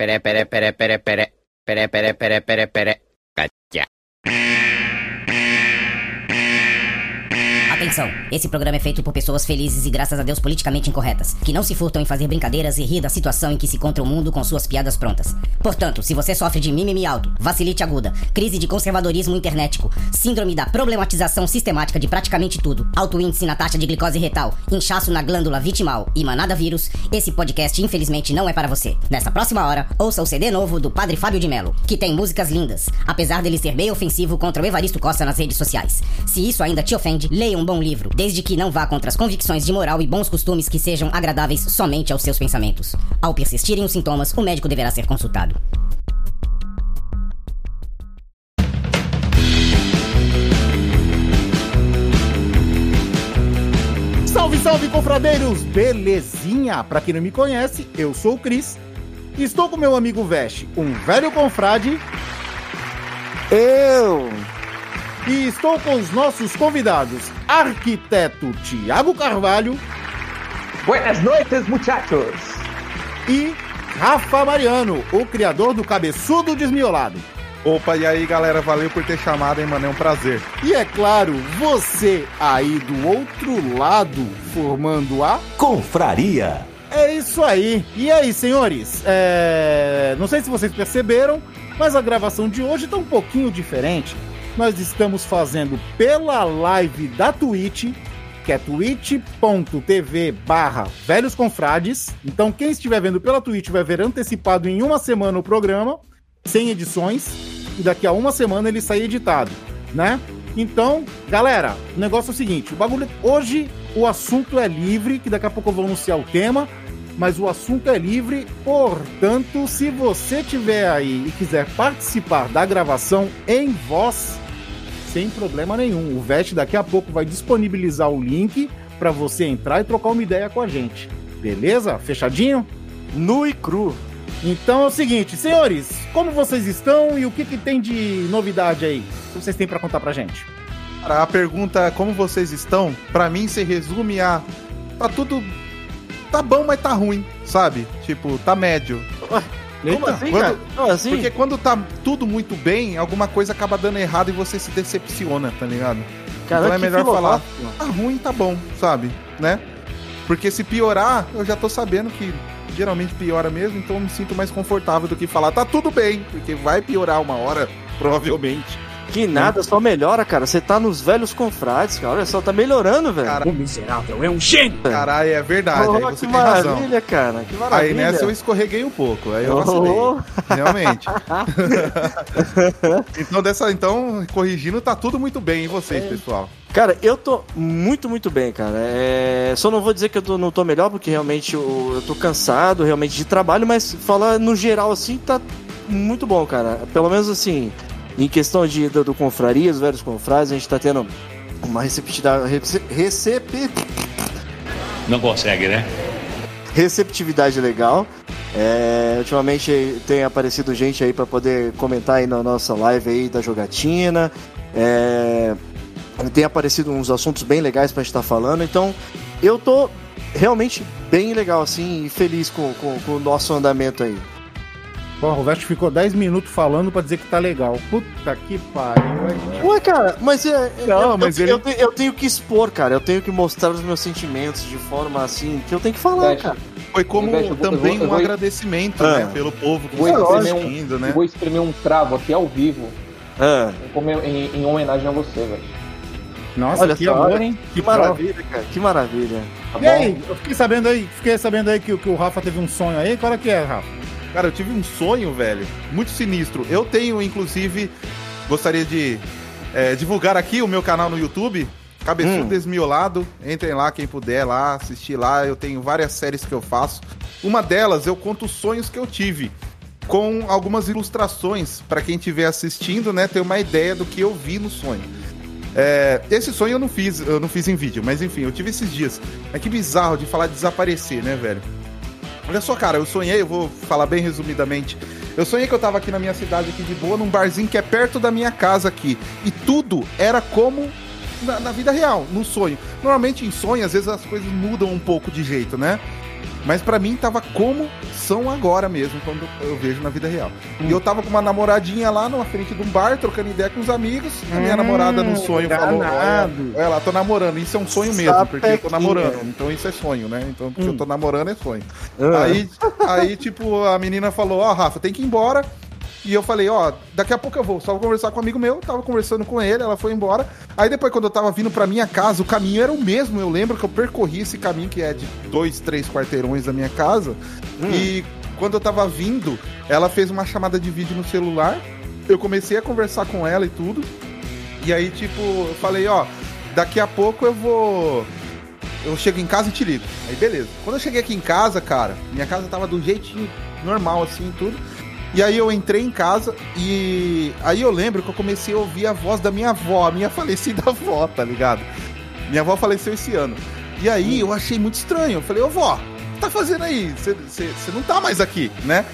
Pere pere pere pere pere. Pere pere pere pere pere. Gotcha. Atenção, esse programa é feito por pessoas felizes e graças a Deus politicamente incorretas, que não se furtam em fazer brincadeiras e rir da situação em que se encontra o mundo com suas piadas prontas. Portanto, se você sofre de mimimi alto, vacilite aguda, crise de conservadorismo internetico, síndrome da problematização sistemática de praticamente tudo, alto índice na taxa de glicose retal, inchaço na glândula vitimal e manada vírus, esse podcast infelizmente não é para você. Nessa próxima hora, ouça o CD novo do Padre Fábio de Mello, que tem músicas lindas, apesar dele ser bem ofensivo contra o Evaristo Costa nas redes sociais. Se isso ainda te ofende, leia um bom livro, desde que não vá contra as convicções de moral e bons costumes que sejam agradáveis somente aos seus pensamentos. Ao persistirem os sintomas, o médico deverá ser consultado. Salve, salve, confradeiros! Belezinha? Pra quem não me conhece, eu sou o Cris. e Estou com meu amigo Veste, um velho confrade. Eu! E estou com os nossos convidados, arquiteto Tiago Carvalho Buenas noites, muchachos! e Rafa Mariano, o criador do Cabeçudo Desmiolado. Opa, e aí galera, valeu por ter chamado, hein, mano? É um prazer. E é claro, você aí do outro lado, formando a Confraria! É isso aí. E aí, senhores? É, Não sei se vocês perceberam, mas a gravação de hoje tá um pouquinho diferente. Nós estamos fazendo pela live da Twitch, que é twitch.tv barra Velhos Confrades. Então, quem estiver vendo pela Twitch vai ver antecipado em uma semana o programa, sem edições, e daqui a uma semana ele sai editado, né? Então, galera, o negócio é o seguinte: o bagulho. Hoje o assunto é livre, que daqui a pouco eu vou anunciar o tema, mas o assunto é livre, portanto, se você tiver aí e quiser participar da gravação em voz, sem problema nenhum. O Vest daqui a pouco vai disponibilizar o link para você entrar e trocar uma ideia com a gente. Beleza? Fechadinho? Nu e cru. Então é o seguinte, senhores, como vocês estão e o que, que tem de novidade aí? O que vocês têm para contar pra gente? A pergunta como vocês estão, pra mim se resume a tá tudo tá bom, mas tá ruim, sabe? Tipo, tá médio. Como assim, Quando-? Como assim? Porque quando tá tudo muito bem, alguma coisa acaba dando errado e você se decepciona, tá ligado? Cara, então é melhor falar, tá ruim, tá bom, sabe? Né? Porque se piorar, eu já tô sabendo que geralmente piora mesmo, então eu me sinto mais confortável do que falar, tá tudo bem, porque vai piorar uma hora, provavelmente. Que nada, só melhora, cara. Você tá nos velhos confrades, cara. Olha só, tá melhorando, velho. Cara, O miserável é um gênio! caralho, é verdade, Oh, aí você que tem razão. maravilha, cara. Que maravilha. Aí nessa eu escorreguei um pouco, aí eu. Oh. Realmente. então, dessa, então, corrigindo, tá tudo muito bem em vocês, pessoal. Cara, eu tô muito, muito bem, cara. É... Só não vou dizer que eu tô- não tô melhor, porque realmente eu, eu tô cansado, realmente, de trabalho, mas falar no geral, assim, tá muito bom, cara. Pelo menos, assim, em questão de, do, do confraria, os velhos confrades, a gente tá tendo uma receptividade... Rece, recep, Não consegue, né? receptividade legal. É, ultimamente tem aparecido gente aí pra poder comentar aí na nossa live aí da jogatina. É, tem aparecido uns assuntos bem legais pra gente estar falando. Então eu tô realmente bem legal assim e feliz com, com, com o nosso andamento aí. Porra, o Vest ficou 10 minutos falando pra dizer que tá legal. Puta que pariu. é. Ué, cara, mas é. Não, eu, mas eu, ele- eu, te- eu tenho que expor, cara. Eu tenho que mostrar os meus sentimentos de forma assim que eu tenho que falar, Veste, cara. Foi como Eu vou- também vou- um vou- agradecimento, Ah. né, pelo povo que está espremer um- assistindo, né? Eu vou exprimir um cravo aqui ao vivo Ah, em, em- em homenagem a você, velho. Nossa, Olha que só, amor, hein? que maravilha, cara. Que maravilha. Tá E bom? aí, eu fiquei sabendo aí, fiquei sabendo aí que, que o Rafa teve um sonho aí. Qual é que é, Rafa? Cara, eu tive um sonho, velho, muito sinistro. Eu tenho, inclusive, gostaria de é, divulgar aqui o meu canal no YouTube, Cabeçudo Hum. Desmiolado. Entrem lá, quem puder lá, assistir lá. Eu tenho várias séries que eu faço. Uma delas, eu conto os sonhos que eu tive. Com algumas ilustrações, para quem estiver assistindo, né, ter uma ideia do que eu vi no sonho. É, esse sonho eu não fiz, eu não fiz em vídeo, mas enfim, eu tive esses dias. Mas que bizarro de falar de desaparecer, né, velho? Olha só, cara, eu sonhei, eu vou falar bem resumidamente. Eu sonhei que eu tava aqui na minha cidade, aqui de boa, num barzinho que é perto da minha casa aqui. E tudo era como na, na vida real, no sonho. Normalmente em sonho, às vezes as coisas mudam um pouco de jeito, né? Mas pra mim tava como são agora mesmo, quando eu vejo na vida real. E eu tava com uma namoradinha lá na frente de um bar, trocando ideia com os amigos. A minha Hum, namorada no sonho falou. Olha lá, tô namorando. Isso é um sonho mesmo, porque eu tô Sapequinha. namorando. Então isso é sonho, né? Então, porque eu tô namorando é sonho. Ah. Aí, aí, tipo, a menina falou: Ó, Rafa, tem que ir embora. E eu falei, ó, daqui a pouco eu vou. Só vou conversar com um amigo meu, tava conversando com ele, ela foi embora. Aí depois, quando eu tava vindo pra minha casa, o caminho era o mesmo. Eu lembro que eu percorri esse caminho que é de dois, três quarteirões da minha casa. E quando eu tava vindo, ela fez uma chamada de vídeo no celular. Eu comecei a conversar com ela e tudo. E aí, tipo, eu falei, ó, daqui a pouco eu vou. Eu chego em casa e te ligo. Aí beleza. Quando eu cheguei aqui em casa, cara, minha casa tava do jeitinho normal, assim, tudo. E aí eu entrei em casa e aí eu lembro que eu comecei a ouvir a voz da minha avó, a minha falecida avó, tá ligado? Minha avó faleceu esse ano. E aí eu achei muito estranho. Eu falei, ô vó, o que tá fazendo aí? Você não tá mais aqui, né?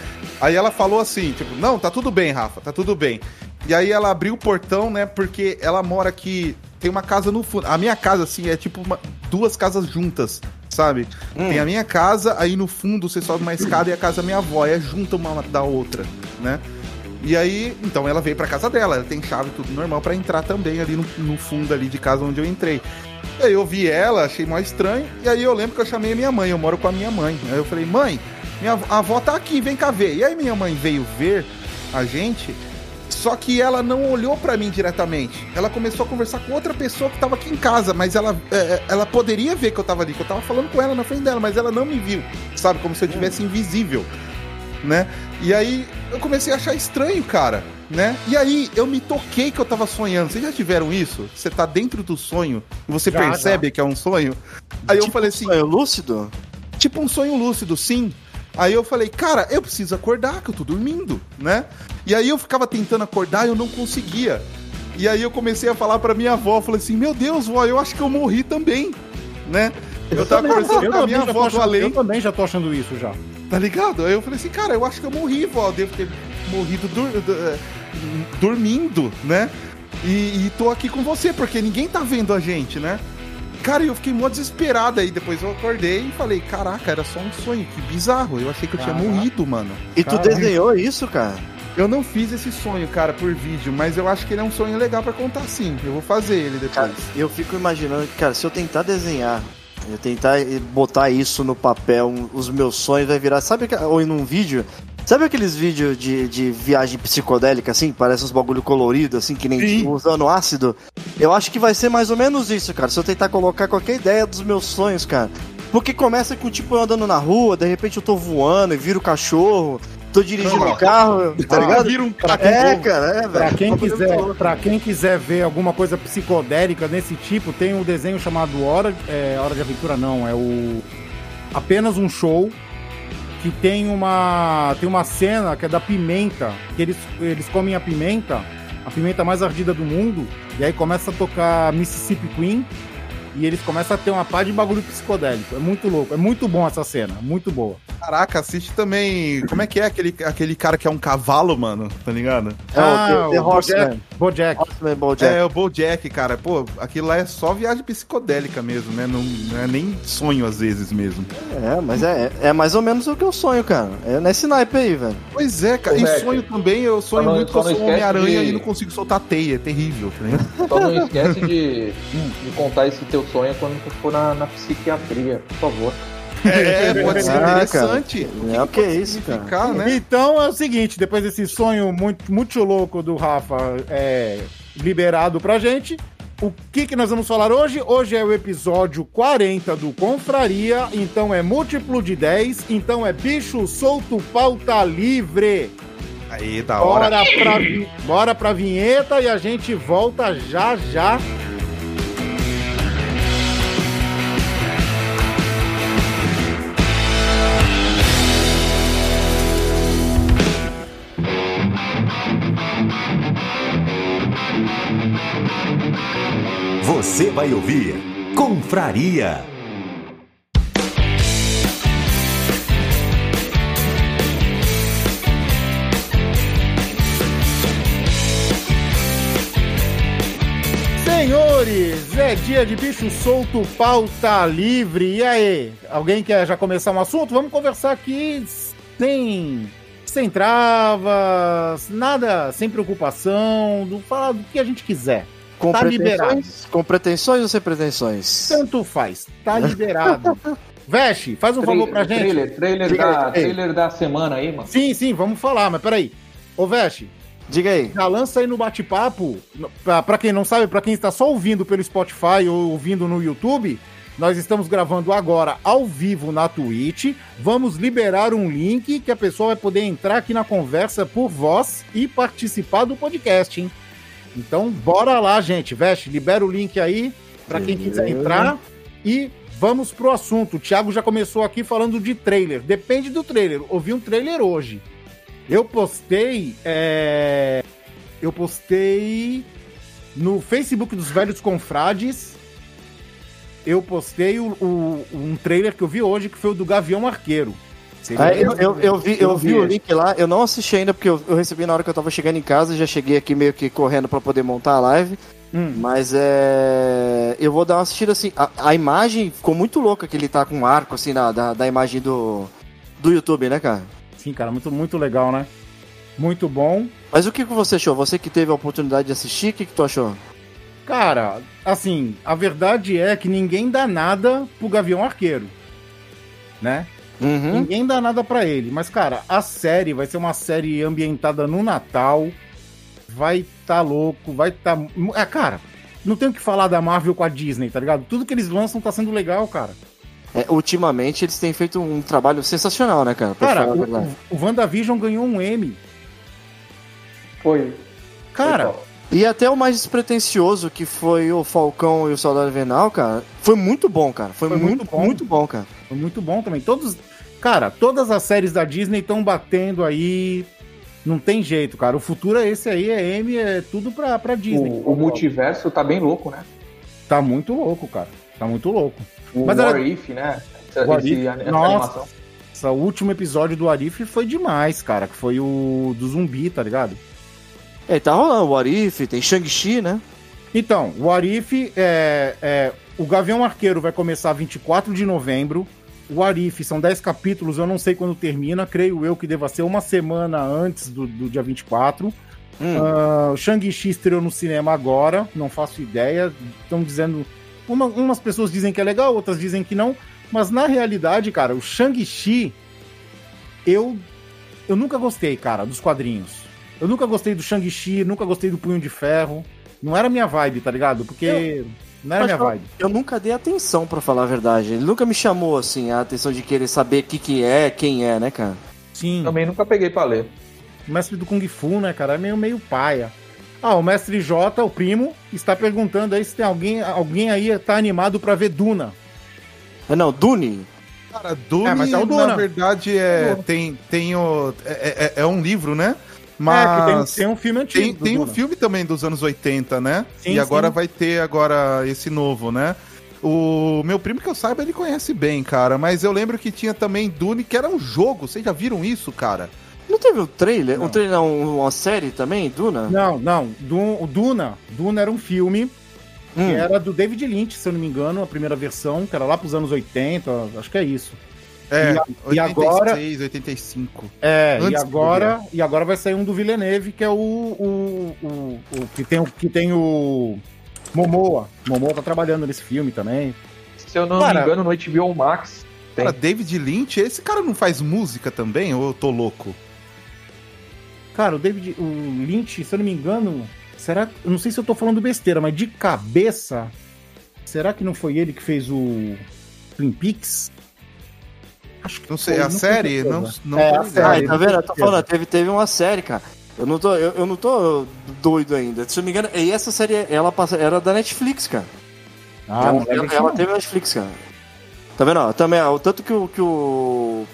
Aí ela falou assim, tipo, não, tá tudo bem, Rafa, tá tudo bem. E aí ela abriu o portão, né? Porque ela mora aqui. Tem uma casa no fundo. A minha casa, assim, é tipo uma- duas casas juntas, sabe? Tem a minha casa, aí no fundo você sobe uma escada e a casa da minha avó. É junta uma da outra, né? E aí, então ela veio pra casa dela. Ela tem chave tudo normal pra entrar também ali no, no fundo ali de casa onde eu entrei. E aí eu vi ela, achei mais estranho. E aí eu lembro que eu chamei a minha mãe. Eu moro com a minha mãe. Aí eu falei, mãe, minha avó tá aqui, vem cá ver. E aí minha mãe veio ver a gente. Só que ela não olhou pra mim diretamente. Ela começou a conversar com outra pessoa que tava aqui em casa, mas ela, é, é, ela poderia ver que eu tava ali, que eu tava falando com ela na frente dela, mas ela não me viu, sabe? Como se eu tivesse invisível, né? E aí eu comecei a achar estranho, cara, né? E aí eu me toquei que eu tava sonhando. Vocês já tiveram isso? Você tá dentro do sonho e você Já, percebe que é um sonho? Aí eu falei assim, Sonho lúcido? tipo um sonho lúcido, sim. Aí eu falei, cara, eu preciso acordar, que eu tô dormindo, né? E aí eu ficava tentando acordar e eu não conseguia. E aí eu comecei a falar pra minha avó, falei assim, meu Deus, vó, eu acho que eu morri também, né? Eu, tava conversando Eu com a minha avó do achando, além, eu também já tô achando isso já. tá ligado? Aí eu falei assim, cara, eu acho que eu morri, vó, eu devo ter morrido dur- du- eh, dormindo, né? E, e tô aqui com você, porque ninguém tá vendo a gente, né? Cara, e eu fiquei mó desesperado aí. Depois eu acordei e falei: Caraca, era só um sonho, que bizarro. Eu achei que eu tinha Caraca. morrido, mano. E tu Caralho. desenhou isso, cara? Eu não fiz esse sonho, cara, por vídeo, mas eu acho que ele é um sonho legal pra contar sim. Eu vou fazer ele depois. Cara, eu fico imaginando que, cara, se eu tentar desenhar, eu tentar botar isso no papel, um- os meus sonhos vai virar, sabe, ou em um vídeo, sabe aqueles vídeos de, de viagem psicodélica, assim, parece uns bagulho colorido, assim, que nem Sim. tipo, usando ácido? Eu acho que vai ser mais ou menos isso, cara, se eu tentar colocar qualquer ideia dos meus sonhos, cara. Porque começa com, tipo, eu andando na rua, de repente eu tô voando e viro cachorro, tô dirigindo o carro, tá Ah, ligado? vira um É, cara, é, velho. Pra quem, quiser, pra quem quiser ver alguma coisa psicodélica desse tipo, tem um desenho chamado Hora, é, Hora de Aventura, não, é o. Apenas um show. Que tem uma. Tem uma cena que é da pimenta. Que eles, eles comem a pimenta, a pimenta mais ardida do mundo. E aí começa a tocar Mississippi Queen. E eles começam a ter uma pá de bagulho psicodélico. É muito louco. É muito bom essa cena. Muito boa. Caraca, assiste também. Como é que é aquele, aquele cara que é um cavalo, mano? Tá ligado? É o The, The Ah, Bojack. Horseman. Bojack. Horseman Bojack. É, o Bojack, cara. Pô, aquilo lá é só viagem psicodélica mesmo, né? Não, não é nem sonho às vezes mesmo. É, mas é, é mais ou menos o que eu sonho, cara. É nesse naipe aí, velho. Pois é, cara. Ô, E sonho também, eu sonho muito que eu sou um Homem-Aranha de- e não consigo soltar teia. É terrível, ligado? Só não esquece de, de contar esse teu sonho quando tu for na, na psiquiatria, por favor. É, pode ser Ah, interessante. É o que é isso, cara. Né? Então é o seguinte, depois desse sonho muito, muito louco do Rafa é, liberado pra gente, o que, que nós vamos falar hoje? Hoje é o episódio 40 do Confraria, então é múltiplo de 10, então é bicho solto, pauta livre. Aí, da hora. Bora pra, bora pra vinheta e a gente volta já já. Você vai ouvir Confraria. Senhores, é dia de bicho solto, pauta livre. E aí, alguém quer já começar um assunto? Vamos conversar aqui sem, sem travas, nada, sem preocupação, do, falar do que a gente quiser. Com Tá liberado. Com pretensões ou sem pretensões? Tanto faz, tá liberado. Veste, faz um favor pra gente. Trailer, trailer, Diga da, aí. trailer da semana aí, mano. Sim, sim, vamos falar, mas peraí. Ô, Veste, Diga aí. já lança aí no bate-papo, pra, pra quem não sabe, pra quem está só ouvindo pelo Spotify ou ouvindo no YouTube, nós estamos gravando agora ao vivo na Twitch. Vamos liberar um link que a pessoa vai poder entrar aqui na conversa por voz e participar do podcast, hein? Então, bora lá, gente. Veste, libera o link aí pra quem quiser entrar e vamos pro assunto. O Thiago já começou aqui falando de trailer. Depende do trailer. Ouvi um trailer hoje. Eu postei. é, Eu postei no Facebook dos Velhos Confrades. Eu postei o, o- um trailer que eu vi hoje, que foi o do Gavião Arqueiro. Ah, eu, eu, eu vi, eu vi o link lá, eu não assisti ainda porque eu, eu recebi na hora que eu tava chegando em casa, já cheguei aqui meio que correndo pra poder montar a live. Hum. Mas é. Eu vou dar uma assistida assim. A, a imagem ficou muito louca que ele tá com um arco assim na, da, da imagem do, do YouTube, né, cara? Sim, cara, muito, muito legal, né? Muito bom. Mas o que, que você achou? Você que teve a oportunidade de assistir, o que, que tu achou? Cara, assim, a verdade é que ninguém dá nada pro Gavião Arqueiro. Né? Uhum. Ninguém dá nada pra ele. Mas, cara, a série vai ser uma série ambientada no Natal. Vai tá louco, vai tá. É, cara, não tem o que falar da Marvel com a Disney, tá ligado? Tudo que eles lançam tá sendo legal, cara. É, ultimamente eles têm feito um trabalho sensacional, né, cara? Pra Cara, o, o WandaVision ganhou um M. Foi. Cara, Foi E até o mais despretensioso, que foi o Falcão e o Soldado Invernal, cara, foi muito bom, cara. Foi, Foi muito, muito bom. muito bom, cara. foi muito bom também. Todos. Cara, todas as séries da Disney estão batendo aí. Não tem jeito, cara. O futuro é esse aí, é M, é tudo pra, pra Disney. O, o multiverso tá bem louco, né? Tá muito louco, cara. Tá muito louco. O Mas What era- If, né? Essa, What esse- If, essa nossa. animação. Esse último episódio do Arif foi demais, cara. Que foi o do zumbi, tá ligado? É, tá rolando o What If, tem Shang-Chi, né? Então, o Arif é, é. O Gavião Arqueiro vai começar 24 de novembro. O Arif são 10 capítulos, eu não sei quando termina. Creio eu que deva ser uma semana antes do, do dia 24. Hum. Ah, o Shang-Chi estreou no cinema agora, não faço ideia. Estão dizendo. uma- umas pessoas dizem que é legal, outras dizem que não. Mas na realidade, cara, o Shang-Chi. Eu. Eu nunca gostei, cara, dos quadrinhos. Eu nunca gostei do Shang-Chi, nunca gostei do Punho de Ferro. Não era minha vibe, tá ligado? Porque. Não era Mas minha eu- vibe. Eu nunca dei atenção, pra falar a verdade. Ele nunca me chamou, assim, a atenção de querer saber o que que é, quem é, né, cara? Sim. Também nunca peguei pra ler. O mestre do Kung Fu, né, cara? É meio, meio paia. Ah, o mestre J, o primo, está perguntando aí se tem alguém, alguém aí tá animado pra ver Duna. É, não, Dune. Cara, Dune, É, mas é o Duna. na verdade, é, tem, tem o, é, é- é um livro, né? É, Mas tem, tem um filme antigo. tem, tem um filme também dos anos 80, né? Sim, e agora sim. vai ter agora esse novo, né? O meu primo que eu saiba, ele conhece bem, cara. Mas eu lembro que tinha também Dune, que era um jogo. Vocês já viram isso, cara? Não teve um trailer? Não. Um trailer, não, uma série também, Duna? Não, não. Du- o Duna. Duna era um filme Hum. que era do David Lynch, se eu não me engano, a primeira versão, que era lá pros anos 80, acho que é isso. É, E a- e agora- 86, 85. É, Antes e agora, e agora vai sair um do Villeneuve, que é o, o, o, o que tem o que tem o Momoa. Momoa tá trabalhando nesse filme também. Se eu não Cara- me engano, no HBO Max tem. Cara, David Lynch, esse cara não faz música também? Ou eu tô louco? Cara, o David, o Lynch, se eu não me engano, será, eu não sei se eu tô falando besteira, mas de cabeça, será que não foi ele que fez o Twin Peaks? Acho que Não sei, a série? Não, não É, a série. Ah, tá vendo? Eu tô falando, teve, teve uma série, cara. Eu não tô, eu, eu não tô doido ainda. Se eu não me engano, e essa série, ela passa, era da Netflix, cara. Ah, ela, ela, ela teve Netflix, cara. Tá vendo? ó? Também, ó, o tanto que o. Que o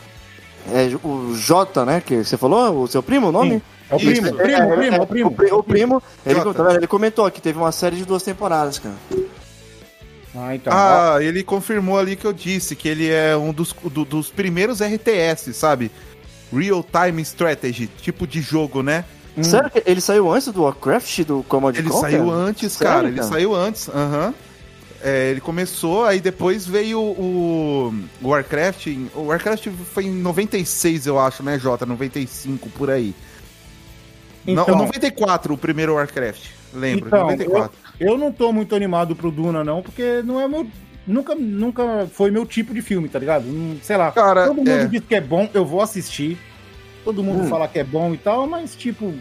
é, o Jota, né? Que você falou, o seu primo, o nome? Sim. É o Isso, primo, é, o primo, o primo, o O, primo. pri- o primo, ele, tá vendo? ele comentou que teve uma série de duas temporadas, cara. Ah, então. Ah, ele confirmou ali que eu disse que ele é um dos, do- dos primeiros RTS, sabe? Real Time Strategy, tipo de jogo, né? Sério que ele saiu antes do Warcraft, do Command Ele Conquer? saiu antes, Sério, cara. Ele saiu antes. Aham. É, ele começou, aí depois veio o, o Warcraft. O Warcraft foi em 96, eu acho, né, Jota? 95, por aí. Então, Não, 94, o primeiro Warcraft. Lembro, Então, 94. eu não tô muito animado pro Duna, não, porque não é meu. Nunca, nunca foi meu tipo de filme, tá ligado? Não- sei lá. Cara, todo mundo é. diz que é bom, eu vou assistir. Todo mundo Hum. fala que é bom e tal, mas, tipo,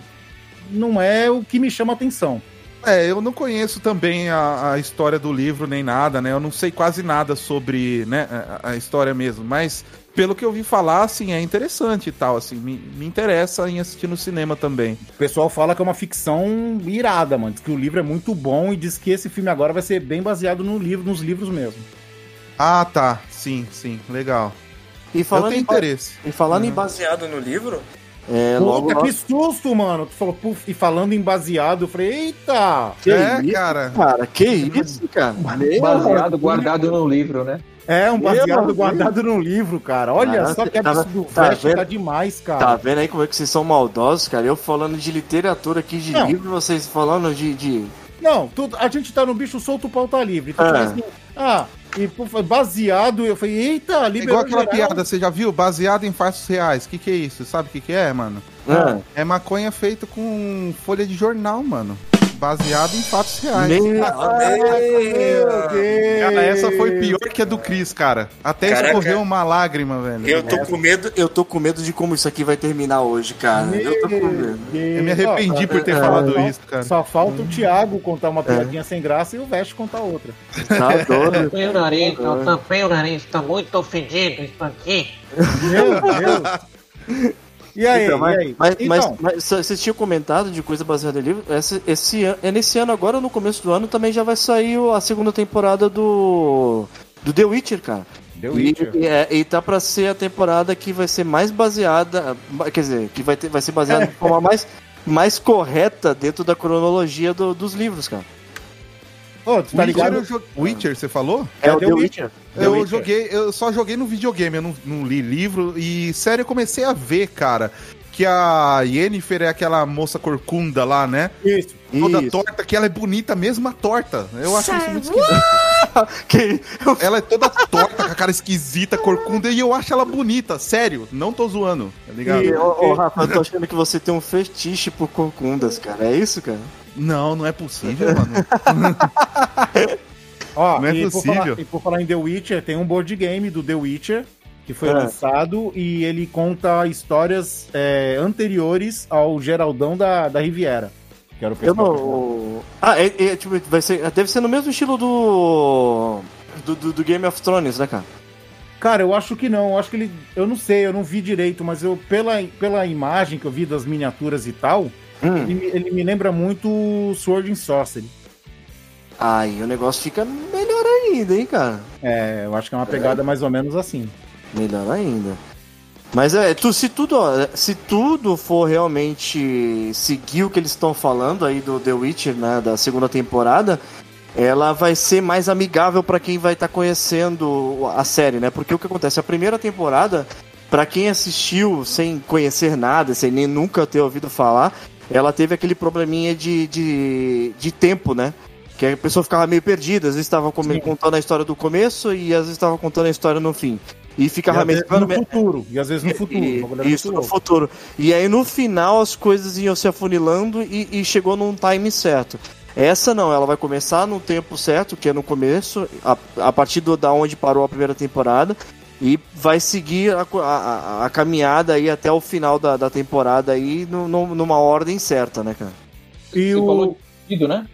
não é o que me chama atenção. É, eu não conheço também a, a história do livro nem nada, né? Eu não sei quase nada sobre né, a, a história mesmo, mas pelo que eu vi falar, assim, é interessante e tal, assim, me, me interessa em assistir no cinema também. O pessoal fala que é uma ficção irada, mano. Diz que o livro é muito bom e diz que esse filme agora vai ser bem baseado no livro, nos livros mesmo. Ah, tá, sim, sim, legal. E Eu falando, tenho em, interesse. e falando em Uhum. baseado no livro, é, logo Puta, que susto, mano. Tu falou, puf, e falando em baseado, eu falei, eita! Que é, isso, cara. cara, que isso, cara? Meu Baseado, guardado no livro, né? É, um Meu baseado Deus. guardado num livro, cara. Olha Caraca, só que tá- absurdo. tá Veste vendo? tá demais, cara. Tá vendo aí como é que vocês são maldosos, cara? Eu falando de literatura aqui, de Não. livro, vocês falando de... de... Não, tudo, a gente tá no bicho solto, o pau tá livre. Então, É. assim, ah, e pô, baseado, eu falei, eita, É liberou igual aquela geral. piada, você já viu? Baseado em fatos reais. O que, que é isso? Sabe o que, que é, mano? Ah, É maconha feita com folha de jornal, mano. Baseado em fatos reais. meu Meu Deus. Cara, essa foi pior que a do Cris, cara. Até Caraca. escorreu uma lágrima, velho. Eu tô com medo, eu tô com medo de como isso aqui vai terminar hoje, cara. Eu tô com medo. Eu me arrependi por ter é, falado só- isso, cara. Só falta o Thiago contar uma piadinha sem graça e o Veste contar outra. Tá doido. Tampei o nariz, eu tampei o nariz, tá muito ofendido isso aqui. Meu Deus. E aí, Então, mas, e aí? mas, mas, então, mas vocês tinham comentado de coisa baseada em livro. Esse, esse, é nesse ano agora, no começo do ano, também já vai sair a segunda temporada do. Do The Witcher, cara. The E, Witcher. e, é, e tá pra ser a temporada que vai ser mais baseada. Quer dizer, que vai, ter, vai ser baseada de forma mais, mais correta dentro da cronologia do- dos livros, cara. Ô, tu tá Witcher, ligado? jo- Witcher, você falou? É o The The Witcher. Witcher. Eu Witcher. joguei, eu só joguei no videogame, eu não, não li livro. E sério, eu comecei a ver, cara, que a Yennefer é aquela moça corcunda lá, né? Isso. Toda Isso. torta, que ela é bonita mesmo a torta. Eu acho isso muito esquisito. Que- Ela é toda torta, com a cara esquisita, corcunda, e eu acho ela bonita, sério. Não tô zoando, tá ligado? E, ô, ô, Rafa, eu tô achando que você tem um fetiche por corcundas, cara. É isso, cara? Não, não é possível, mano. Ó, Não é e, por possível. falar, e por falar em The Witcher, tem um board game do The Witcher que foi É. lançado e ele conta histórias é, anteriores ao Geraldão da, da Riviera. Que era o Eu não. Ah, é, é, tipo, vai ser, deve ser no mesmo estilo do. Do, do- do Game of Thrones, né, cara? Cara, eu acho que não. Eu acho que ele. Eu não sei, eu não vi direito, mas eu, pela, pela imagem que eu vi das miniaturas e tal, Hum. ele, me- ele me lembra muito Sword and Sorcery. Aí o negócio fica melhor ainda, hein, cara? É, eu acho que é uma pegada mais ou menos assim. Melhor ainda. Mas é, tu, se tudo, se tudo for realmente seguir o que eles estão falando aí do The Witcher, né, da segunda temporada, ela vai ser mais amigável pra quem vai estar conhecendo a série, né? Porque o que acontece, a primeira temporada, pra quem assistiu sem conhecer nada, sem nem nunca ter ouvido falar, ela teve aquele probleminha de, de, de tempo, né? Que a pessoa ficava meio perdida, às vezes estava contando a história do começo e às vezes estava contando a história no fim. E ficava mesclando. no futuro. E às vezes no futuro. E- isso no futuro. E aí no final as coisas iam se afunilando e, e chegou num time certo. Essa não, ela vai começar no tempo certo, que é no começo, a, a partir do, da onde parou a primeira temporada, e vai seguir a, a, a- caminhada aí até o final da, da temporada aí no- no- numa ordem certa, né, cara? E Você o. falou de perdido, né?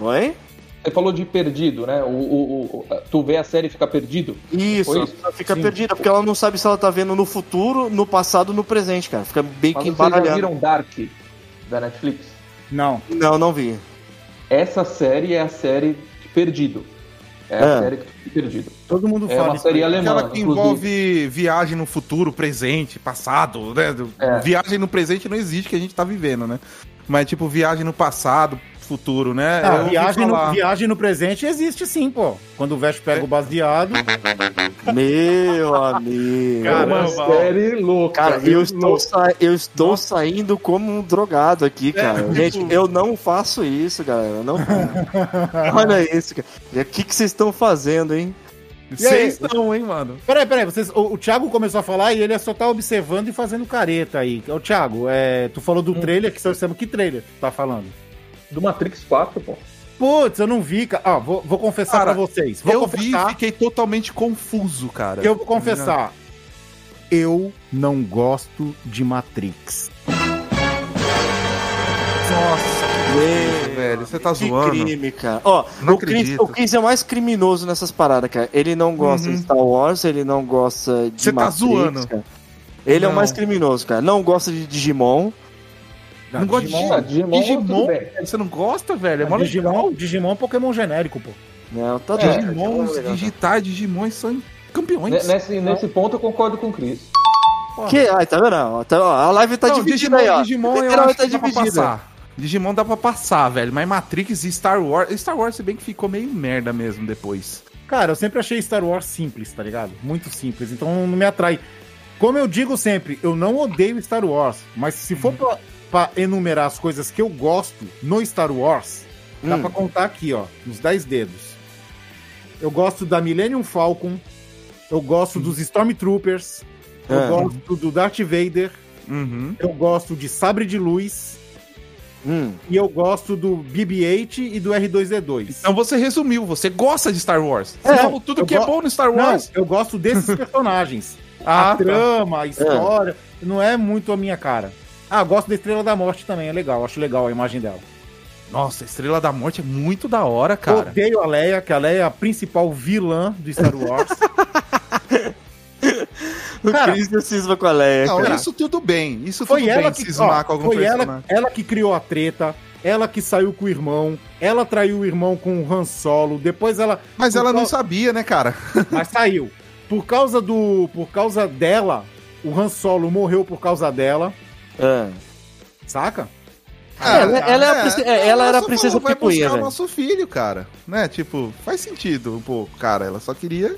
Oi? Você falou de perdido, né? O, o, o- tu vê a série e fica perdido? Isso, isso? fica Sim. perdida, porque ela não sabe se ela tá vendo no futuro, no passado, no presente, cara. Fica bem Mas que vocês já embaralhado. viram Dark da Netflix? Não. Não, não vi. Essa série é a série de Perdido. É a É. série que tu fica perdido. Todo mundo É fala uma isso série aí. alemã, Aquela que inclusive. envolve viagem no futuro, presente, passado, né? É. Viagem no presente não existe que a gente tá vivendo, né? Mas tipo, viagem no passado, futuro, né? Ah, viagem, no, viagem no presente existe sim, pô. Quando o Vest pega o baseado. Meu amigo. É uma Caramba, ó. série louca. Cara, eu estou, sa- eu estou saindo como um drogado aqui, cara. tipo- Gente, eu não faço isso, galera. eu Não Olha isso, cara. O que, que vocês estão fazendo, hein? Vocês não, hein, mano? Peraí, peraí, vocês, o, o Thiago começou a falar e ele só tá observando e fazendo careta aí. Ô, Thiago, é, tu falou do trailer, que você sabe que trailer tu tá falando? Do Matrix 4, pô. Putz, eu não vi, cara. Ó, vou, vou confessar Cara, pra vocês. Vou eu vi e confessar. fiquei totalmente confuso, cara. Eu vou confessar. Eu não gosto de Matrix. Nossa, Meu, velho, você tá que zoando. crime, cara. Ó, Não o Chris, acredito. o Chris é o mais criminoso nessas paradas, cara. Ele não gosta Uhum. de Star Wars, ele não gosta de Você tá zoando. cara. Ele é o Não. mais criminoso, cara. Não gosta de Digimon. Não gosto de Ah, Digimon, Digimon. bem. Você não gosta, velho? É mó Digimon, legal. Digimon é um Pokémon genérico, pô. Não, tá É. Digimons Digimon é digitais, Digimons são campeões. Ne- Nesse, nesse ponto eu concordo com o Chris. Que? Ai, tá vendo? Tá- ó, a live tá Não, dividida Digimon, aí, ó. Digimon eu acho que dá pra dividida. passar. Digimon dá pra passar, velho. Mas Matrix e Star Wars... Star Wars, se bem que ficou meio merda mesmo depois. Cara, eu sempre achei Star Wars simples, tá ligado? Muito simples, então não me atrai. Como eu digo sempre, eu não odeio Star Wars, mas se for pra, pra enumerar as coisas que eu gosto no Star Wars, dá Hum. pra contar aqui, ó, nos 10 dedos. Eu gosto da Millennium Falcon, eu gosto dos Stormtroopers, eu Ah. gosto do Darth Vader, Uhum. eu gosto de Sabre de Luz Hum. e eu gosto do BB-8 e do R2D2. Então você resumiu, você gosta de Star Wars. Você É, falou tudo que é bom no Star Não, Wars. eu gosto desses personagens. Ah, a tá. trama, a história, não é muito a minha cara. Ah, gosto da Estrela da Morte também, é legal, acho legal a imagem dela. Nossa, Estrela da Morte é muito da hora, cara. Odeio a Leia, que a Leia é a principal vilã do Star Wars. O Cara, Chris não cisma com a Leia, Não, cara. isso tudo bem. Isso foi tudo ela bem, que, cismar ó, com algum foi ela, personagem. ela que criou a treta, ela que saiu com o irmão, ela traiu o irmão com o Han Solo, depois ela... Mas ela não sabia, né, cara? Mas saiu. Por causa do... Por causa dela, o Han Solo morreu por causa dela, Ah. saca? ela- ela é a prince- é, ela era a princesa falou, vai picuinha, buscar o velho. nosso filho, cara. Né? Tipo, faz sentido um pouco, cara. Ela só queria...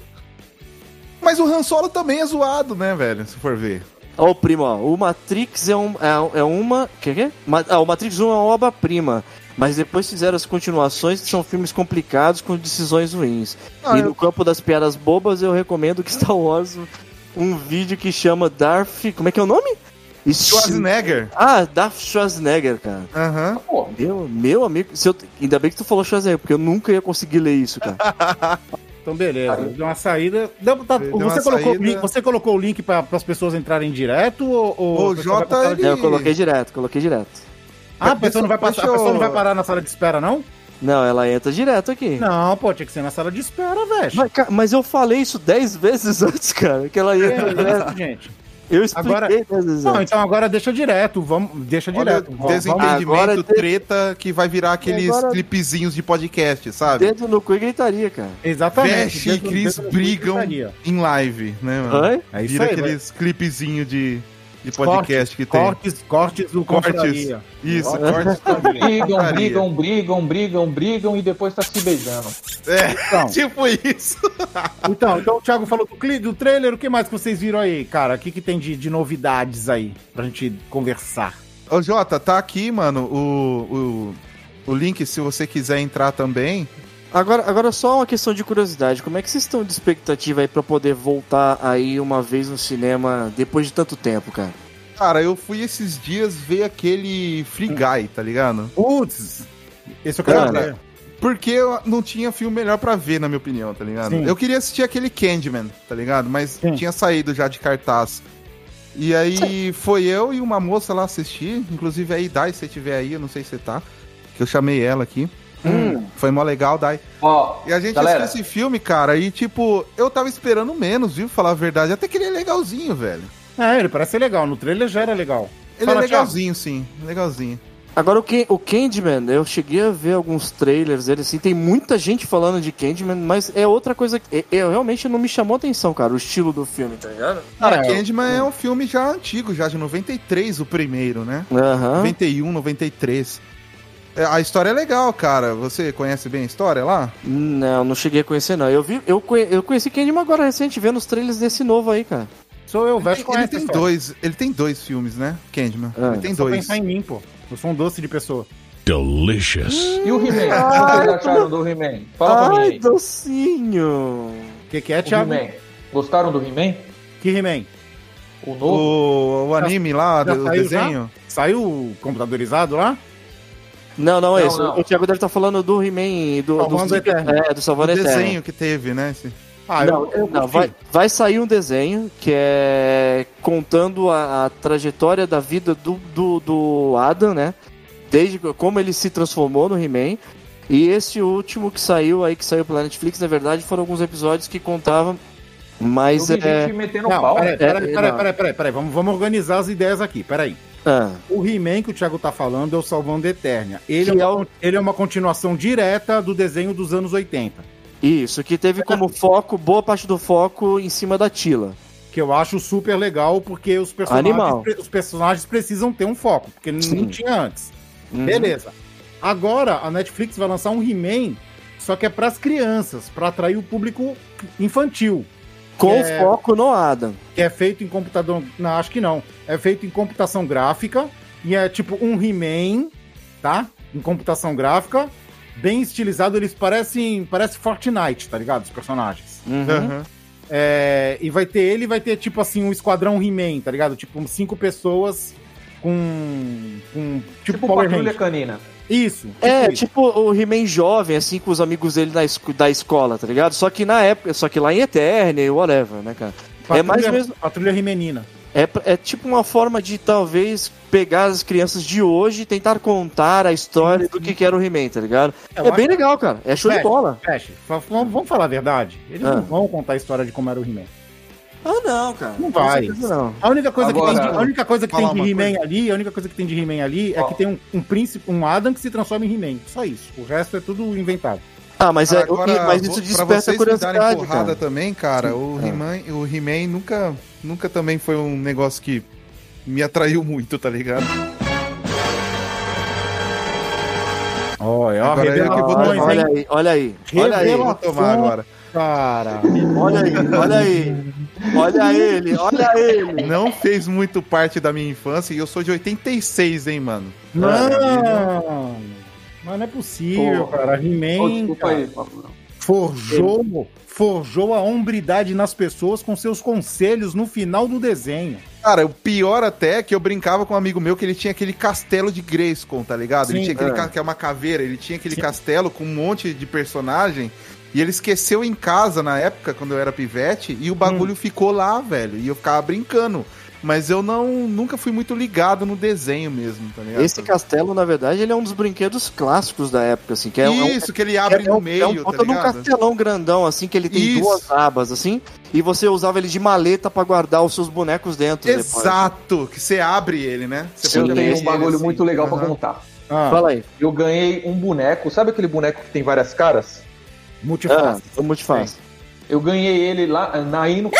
Mas o Han Solo também é zoado, né, velho? Se for ver. Ó, o primo, ó. O Matrix é, um, é, é uma. Quer que? Ma- Ah, o Matrix 1 é uma obra-prima. Mas depois fizeram as continuações que são filmes complicados com decisões ruins. Ah, e eu- no campo das piadas bobas, eu recomendo que Star Wars um vídeo que chama Darth. Como é que é o nome? Schwarzenegger. Ah, Darth Schwarzenegger, cara. Aham. Pô, Meu, meu amigo, se eu- ainda bem que tu falou Schwarzenegger, porque eu nunca ia conseguir ler isso, cara. Então, beleza. Deu uma saída. Deu- tá- Deu você, uma colocou o saída. link, você colocou o link para as pessoas entrarem direto ou. ou O de- ele- É, eu coloquei direto, coloquei direto. Ah, a pessoa, não vai passar, a pessoa não vai parar na sala de espera, não? Não, ela entra direto aqui. Não, pô, tinha que ser na sala de espera, velho. Mas, mas eu falei isso 10 vezes antes, cara, que ela ia entrar É direto. isso, gente. Eu expliquei Agora- 10 vezes Não, então agora deixa direto. Vamos, deixa Olha, direto. Vamos- desentendimento, Agora treta, que vai virar aqueles Agora- clipezinhos de podcast, sabe? Dedo no cu e gritaria, cara. Exatamente. Veste e Cris brigam em live, né, mano? Oi? É isso Vira aí, aqueles clipezinhos de, de podcast que tem. Cortes, cortes do Cortes. Confraria. Isso, cortes também. brigam, brigam, brigam, brigam, brigam e depois tá se beijando. É, Então. tipo isso. Então, então o Thiago falou do, cli- do trailer. O que mais que vocês viram aí, cara? O que, que tem de, de novidades aí pra gente conversar? Ô, Jota, tá aqui, mano, o, o, o link, se você quiser entrar também. Agora, agora só uma questão de curiosidade. Como é que vocês estão de expectativa aí pra poder voltar aí uma vez no cinema depois de tanto tempo, cara? Cara, eu fui esses dias ver aquele Free Guy, tá ligado? Putz, esse eu quero Cara, ver. Porque eu não tinha filme melhor pra ver, na minha opinião, tá ligado? Sim. Eu queria assistir aquele Candyman, tá ligado? Mas Sim. tinha saído já de cartaz. E aí foi eu e uma moça lá assistir, inclusive aí, Dai, se você tiver aí, eu não sei se você tá, que eu chamei ela aqui. Foi mó legal, Dai. Ó, E a gente Galera. assistiu esse filme, cara, e tipo, eu tava esperando menos, viu? Falar a verdade. Até que ele é legalzinho, velho. É, ele parece ser legal. No trailer já era legal. Ele Fala, é legalzinho, sim. Legalzinho. Agora o, Ken, o Candyman, eu cheguei a ver alguns trailers dele, assim, tem muita gente falando de Candyman, mas é outra coisa que eu, realmente não me chamou atenção, cara, o estilo do filme, tá ligado? Cara, É, Candyman é um filme já antigo, já de 93, o primeiro, né? Aham. 91, 93. É, A história é legal, cara. Você conhece bem a história lá? Não, não cheguei a conhecer, não. Eu vi, eu, conhe- eu conheci Candyman agora recente, vendo os trailers desse novo aí, cara. Sou eu, o Ele, ele tem dois, ele tem dois filmes, né? Candyman. Ah, ele tem Só dois. pensar em mim, pô. Eu sou um doce de pessoa. Delicious. E o He-Man? O que vocês acharam do He-Man? Fala pra mim Ai, docinho. O que, que é, O Thiago? He-Man. Gostaram do He-Man? Que He-Man? O novo? O, o anime lá, já do saiu desenho. Saiu computadorizado lá? Não, não é Não, isso. não. O Thiago deve estar falando do He-Man, do, Salvando do, Eterno. É, do O Salvando Eterno. desenho que teve, né? Esse- Ah, não, eu, eu não, vai, vai sair um desenho que é contando a, a trajetória da vida do, do, do Adam, né? Desde como ele se transformou no He-Man. E esse último que saiu aí, que saiu pela Netflix, na verdade, foram alguns episódios que contavam mais. eu vi É... gente metendo Não, pau. peraí, peraí, É, peraí, não. peraí, peraí, peraí, Vamos, vamos organizar as ideias aqui, peraí. Ah, O He-Man que o Thiago tá falando é o Salvando Eternia. Ele, Que é é uma, ele é uma continuação direta do desenho dos anos 80. isso, que teve como foco, boa parte do foco em cima da Tila. Que eu acho super legal, porque os personagens, Animal. os personagens precisam ter um foco, porque Sim. não tinha antes. Uhum. Beleza. Agora a Netflix vai lançar um He-Man, só que é pras crianças, pra atrair o público infantil. Com É. foco no Adam. que é feito em computador. Não, acho que não. É feito em computação gráfica. E é tipo um He-Man, tá? Em computação gráfica. Bem estilizado. Eles parecem. Parece Fortnite, tá ligado? Os personagens. Uhum. Aham. É, e vai ter ele, vai ter tipo assim, um esquadrão He-Man, tá ligado? Tipo, cinco pessoas com. com tipo, Tipo Power Patrulha. Canina. Isso. tipo É, isso. tipo o He-Man jovem, assim, com os amigos dele da, esco- da escola, tá ligado? Só que na época, só que lá em Eternia, whatever, né, cara? é mais Patrulha- mesmo- Patrulha He-Manina. É, pra- é tipo uma forma de talvez pegar as crianças de hoje e tentar contar a história do que, que era o He-Man, tá ligado? Eu É, acho- bem legal, cara. É show de É. bola. Feche. Vamos falar a verdade. Eles Ah. não vão contar a história de como era o He-Man. Ah, não, cara. Não vai. Não. A única coisa Agora- que tem de, a única coisa que tem de He-Man ali, a única coisa que tem de He-Man ali é que tem um, um príncipe, um Adam que se transforma em He-Man. Só isso. O resto é tudo inventado. Ah, mas, é, Agora, mas vou- isso pra desperta vocês me darem curiosidade, porrada cara. também, cara, o Ah. He-Man, o He-Man nunca, nunca também foi um negócio que me atraiu muito, tá ligado? Olha, ó, Agora eu que vou Olha aí, olha aí, olha aí, Vou tomar agora. Cara. olha aí, olha aí. Olha ele, olha ele. Não fez muito parte da minha infância e eu sou de 86, hein, mano. Não! Mas não é possível, Pô. cara. He-Man desculpa cara, aí, Pablo. Forjou, forjou a hombridade nas pessoas com seus conselhos no final do desenho. Cara, o pior até é que eu brincava com um amigo meu que ele tinha aquele castelo de Grayskull, tá ligado? ele Sim, tinha aquele é. que é uma caveira, ele tinha aquele Sim. castelo com um monte de personagem e ele esqueceu em casa na época, quando eu era pivete, e o bagulho ficou lá, velho, e eu ficava brincando. Mas eu não nunca fui muito ligado no desenho mesmo, tá ligado? Esse castelo, na verdade, ele é um dos brinquedos clássicos da época, assim, que é, um- é um Isso, que ele abre é, no um- meio, é um tá de um ligado? castelão grandão, assim, que ele tem Isso. duas abas, assim, e você usava ele de maleta pra guardar os seus bonecos dentro. depois. Exato, que você abre ele, né? Você Sim, Eu tenho um bagulho assim. muito legal pra Aham. contar. Ah, Fala aí. Eu ganhei um boneco, sabe aquele boneco que tem várias caras? Ah, multiface. é muito fácil. Eu ganhei ele lá na aí no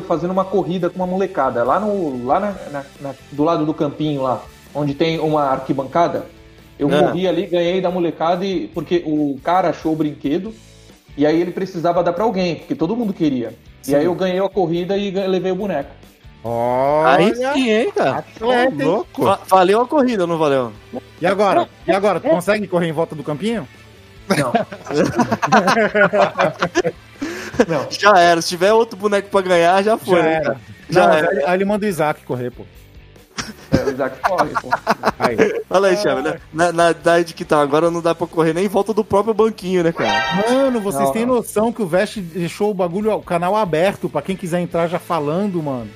fazendo uma corrida com uma molecada, lá no lá na, na- na- do lado do campinho lá, onde tem uma arquibancada. Eu Ah. morri ali, ganhei da molecada e porque o cara achou o brinquedo e aí ele precisava dar pra alguém, porque todo mundo queria. Sim. E aí eu ganhei a corrida e levei o boneco. Aí Olha, sim, hein, cara. atleta, hein? Louco. Va- valeu a corrida, não valeu? E agora? E agora? Tu consegue correr em volta do campinho? Não. Não. Já era. Se tiver outro boneco pra ganhar, já foi. Já né, era. Já Já era. Aí ele manda o Isaac correr, pô. É, o Isaac corre, pô. Aí. Olha aí, Chave, né? Na, na idade que tá agora, não dá pra correr nem em volta do próprio banquinho, né, cara? Mano, vocês Não, têm não. noção que o Vest deixou o bagulho, o canal aberto pra quem quiser entrar já falando, mano.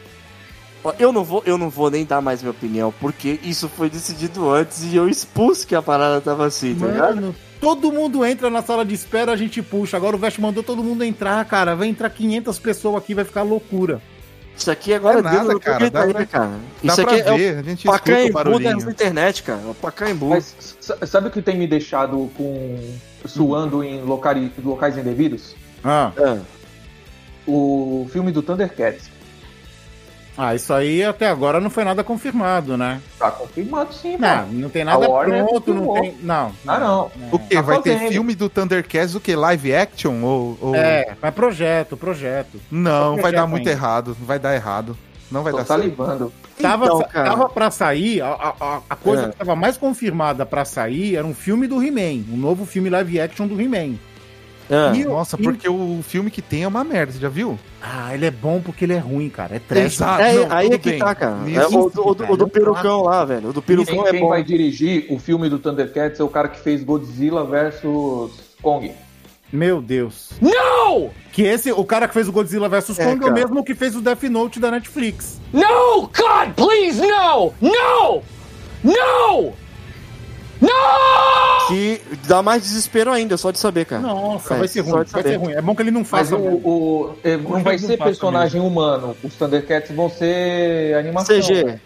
Eu não, vou, eu não vou nem dar mais minha opinião, porque isso foi decidido antes e eu expus que a parada tava assim, tá ligado? Todo mundo entra na sala de espera, a gente puxa. Agora o Vest mandou todo mundo entrar, cara. Vai entrar 500 pessoas aqui, vai ficar loucura. Isso aqui agora É nada, cara, dá aí, pra- cara. Dá Isso pra aqui é ver, a o gente escuta o Pacaembu barulhinho. internet, cara. É o Pacaembu. Mas sa- sabe o que tem me deixado com suando em locais, locais indevidos? Ah, Ah, O filme do Thundercats. Ah, isso aí até agora não foi nada confirmado, né? Tá confirmado sim, Não, pô. não tem nada pronto, não tem. Não. Ah, não. O quê? Tá Vai ter fazendo. filme do Thundercats, o quê? Live action? Ou, ou- É, mas projeto, projeto. Não, Só vai dar projeto muito ainda. errado. Vai dar errado. Não vai Tô dar certo. salivando. Tava, Então, cara. tava pra sair, a, a- a- a coisa É. que tava mais confirmada pra sair era um filme do He-Man, um novo filme live action do He-Man. Ah. E Nossa, e- porque o filme que tem é uma merda, você já viu? Ah, ele é bom porque ele é ruim, cara. É trash. Exato. É, não, aí é que bem. tá, cara. Isso, É, o, do- o cara, o do perucão lá, velho. O do perucão Quem, é quem bom. vai dirigir o filme do Thundercats é o cara que fez Godzilla versus Kong. Meu Deus. No! Que esse, o cara que fez o Godzilla vs É, Kong é o cara. mesmo que fez o Death Note da Netflix. No! God, please, no! No! No! No! Que dá mais desespero ainda, só de saber, cara. Nossa, É, vai ser ruim, vai saber. ser ruim. É bom que ele não Mas faça. o, o- eh, não vai não ser faça personagem humano. Os Thundercats vão ser animação. CG.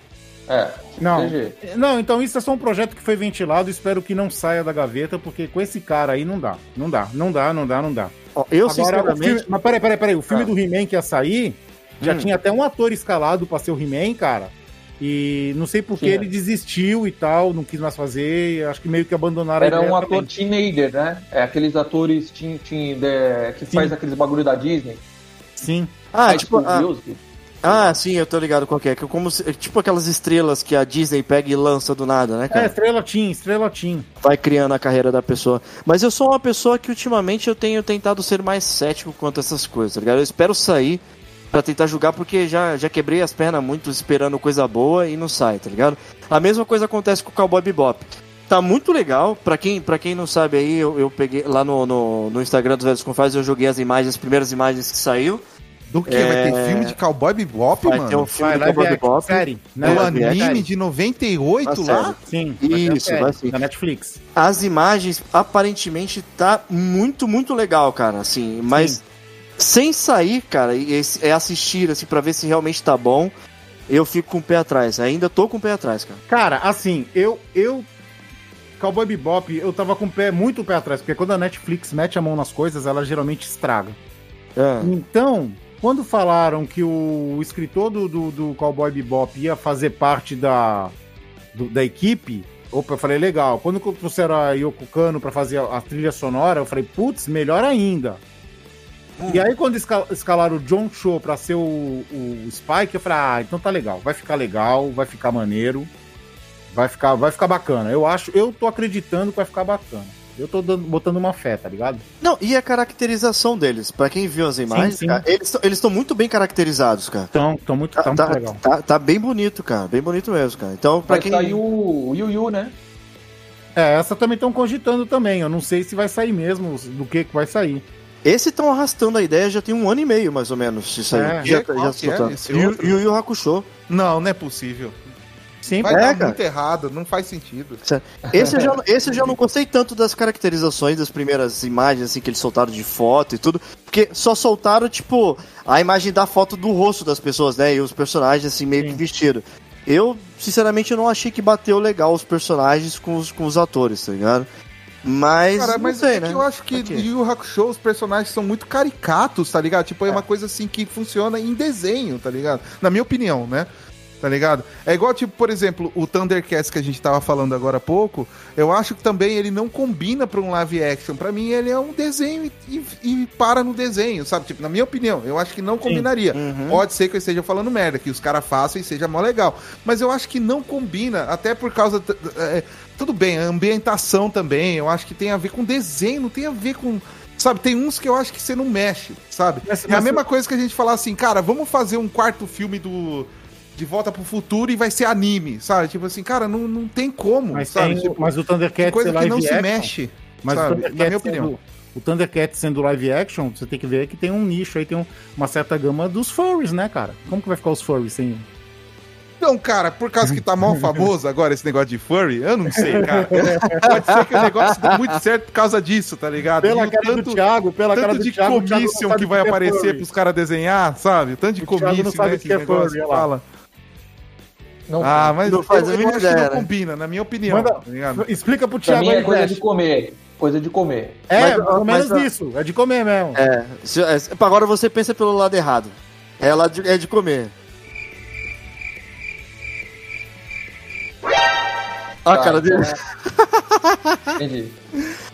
É, Não. CG. Não, então isso é só um projeto que foi ventilado. Espero que não saia da gaveta, porque com esse cara aí não dá. Não dá, não dá, não dá, não dá. Ó, eu, Agora, o sinceramente. filme, mas peraí, peraí, peraí. O filme Ah. do He-Man que ia sair, já Hum. tinha até um ator escalado pra ser o He-Man, cara. E não sei por que Tinha. ele desistiu e tal, não quis mais fazer. Acho que meio que abandonaram Era a ideia um ator também. teenager, né? É aqueles atores teen, teen, de- que Sim. faz aqueles bagulho da Disney. Sim. Ah, High tipo. Ah, ah, sim, eu tô ligado qual que é. que é como se- é tipo aquelas estrelas que a Disney pega e lança do nada, né, É, cara? Estrela Team, Estrela Team. Vai criando a carreira da pessoa. Mas eu sou uma pessoa que ultimamente eu tenho tentado ser mais cético quanto a essas coisas, tá ligado? Eu espero sair pra tentar julgar, porque já, já quebrei as pernas muito esperando coisa boa e não sai, tá ligado? A mesma coisa acontece com o Cowboy Bebop. Tá muito legal, pra quem, pra quem não sabe aí, eu, eu peguei lá no, no, no Instagram dos Velhos Confrades, eu joguei as imagens, as primeiras imagens que saiu. Do que? Vai ter É. filme de Cowboy Bebop, Vai mano? ter um filme Vai, live Cowboy Bebop. série. É né? o Live anime action. de 98 Tá lá? Sim, vai Isso, série vai sim. Da Netflix. As imagens, aparentemente, tá muito, muito legal, cara, assim, mas Sim. Sem sair, cara, e é assistir, assim, pra ver se realmente tá bom, eu fico com o pé atrás, ainda tô com o pé atrás, cara. Cara, assim, eu. eu Cowboy Bebop, eu tava com o pé muito o pé atrás, porque quando a Netflix mete a mão nas coisas, ela geralmente estraga. Ah, Então, quando falaram que o escritor do, do, do Cowboy Bebop ia fazer parte da, do- da equipe, opa, eu falei, legal. Quando trouxeram a Yoko Kano pra fazer a, a trilha sonora, eu falei, putz, melhor ainda. E aí, quando esca- escalaram o John Cho pra ser o, o Spike, eu falei, ah, então tá legal, vai ficar legal, vai ficar maneiro, vai ficar, vai ficar bacana. Eu acho, eu tô acreditando que vai ficar bacana. Eu tô dando- botando uma fé, tá ligado? Não, e a caracterização deles, pra quem viu as imagens, sim. cara, eles tão- eles estão muito bem caracterizados, cara. Então, tão muito, tá, Tá, muito tá, legal. tá- tá bem bonito, cara, bem bonito mesmo, cara. Então, pra Vai quem... sair o Yu Yu, né? É, essa também estão cogitando também. Eu não sei se vai sair mesmo, do que que vai sair. Esse estão arrastando a ideia já tem um ano e meio, mais ou menos, isso aí. É. Já, E qual já é soltaram. esse Yu outro? Yu Yu Hakusho. Não, não é possível. Sim, Vai É, dar cara. muito errado, não faz sentido. Esse eu, já, esse eu já não gostei tanto das caracterizações das primeiras imagens assim que eles soltaram de foto e tudo, porque só soltaram tipo a imagem da foto do rosto das pessoas, né, e os personagens assim meio Sim. que vestidos. Eu, sinceramente, não achei que bateu legal os personagens com os, com os atores, tá ligado? Mas, Cara, mas sei, é né? que eu acho que Aqui. Yu Hakusho, os personagens são muito caricatos, tá ligado? Tipo, é uma coisa assim que funciona em desenho, tá ligado? Na minha opinião, né? Tá ligado? É igual, tipo, por exemplo, o Thundercats que a gente tava falando agora há pouco, eu acho que também ele não combina pra um live action. Pra mim, ele é um desenho e, e- e para no desenho, sabe? Tipo, na minha opinião, eu acho que não combinaria. Uhum. Pode ser que eu esteja falando merda, que os caras façam e seja mó legal. Mas eu acho que não combina, até por causa. é, tudo bem, a ambientação também, eu acho que tem a ver com desenho, não tem a ver com. Sabe, tem uns que eu acho que você não mexe, sabe? Mas- é a mas- mesma coisa que a gente falar assim, cara, vamos fazer um quarto filme do. De Volta pro Futuro e vai ser anime, sabe? Tipo assim, cara, não, não tem como, Mas, sabe? tem- Tipo, mas o Thundercats coisa é que não se action. mexe, Mas sabe? Na minha opinião. sendo, o Thundercats sendo live action, você tem que ver que tem um nicho aí, tem um- uma certa gama dos furries, né, cara? Como que vai ficar os furries sem. Então, cara, por causa que tá mal famoso agora esse negócio de furry, eu não sei, cara. Pode ser que o negócio dê muito certo por causa disso, tá ligado? Pela E o cara do Thiago, pela tanto cara do de Thiago, commission que vai é aparecer furry. pros caras desenhar, sabe? Tanto de O Thiago não commission, sabe né, que é furry, que olha lá. Não, Ah, mas Não faz eu, acho que ideia, não né? combina, na minha opinião, Manda- tá? Explica pro Thiago mim é coisa de comer. Coisa de comer. É, Mas, pelo mas, menos ó, isso. É de comer mesmo. É, se- é, agora você pensa pelo lado errado. É, lá de, é de comer. Ah, Tá, cara dele. Entendi.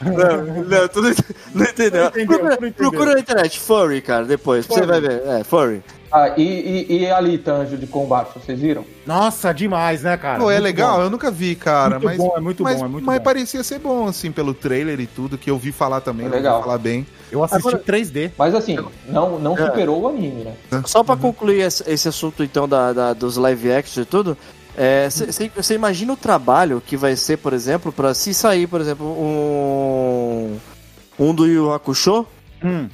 Não, não, tu não, não entendeu. Não entendeu, procura, não entendeu. procura na internet, furry, cara, depois. Você Furry. vai ver. É, furry. Ah, e, e, e ali, Tanjo de combate, vocês viram? Nossa, demais, né, cara? Pô, é Muito legal? bom. Eu nunca vi, cara. Muito mas, bom, é muito mas, bom, é muito mas bom. parecia ser bom, assim, pelo trailer e tudo, que eu vi falar também. É legal. falar bem. Eu assisti Agora- 3D. Mas assim, não, não É. superou o anime, né? Só pra concluir esse, esse assunto, então, da, da- dos live action e tudo, você imagina o trabalho que vai ser, por exemplo, pra se sair, por exemplo, um. Um do Yu Hakusho, Hum.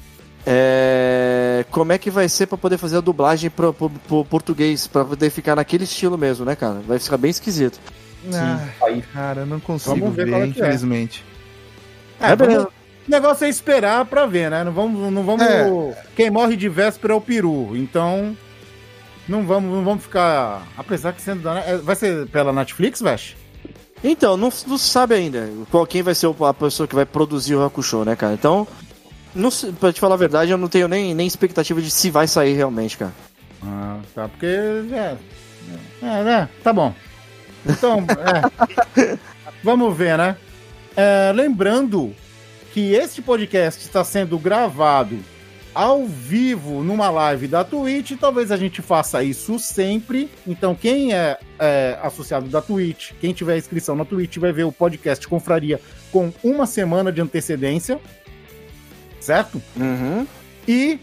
é, como é que vai ser pra poder fazer a dublagem pro, pro- pro português, pra poder ficar naquele estilo mesmo, né, cara? Vai ficar bem esquisito. Ah, Aí. cara, eu não consigo Vamos ver ver, é é. infelizmente. É, beleza. vamos- o negócio é esperar pra ver, né? Não vamos. Não vamos É. Quem morre de véspera é o peru. Então. Não vamos, não vamos ficar. Apesar que sendo. da- é, Vai ser pela Netflix, Vesh? Então, não, não se sabe ainda qual, quem vai ser a pessoa que vai produzir o Hakusho, né, cara? Então, não, pra te falar a verdade, eu não tenho nem, nem expectativa de se vai sair realmente, cara. Ah, tá. Porque. É, é, né? Tá bom. Então, é. Vamos ver, né? É, lembrando que este podcast está sendo gravado ao vivo numa live da Twitch. Talvez a gente faça isso sempre. Então, quem é, é, associado da Twitch, quem tiver inscrição na Twitch, vai ver o podcast Confraria com uma semana de antecedência. Certo? Uhum. E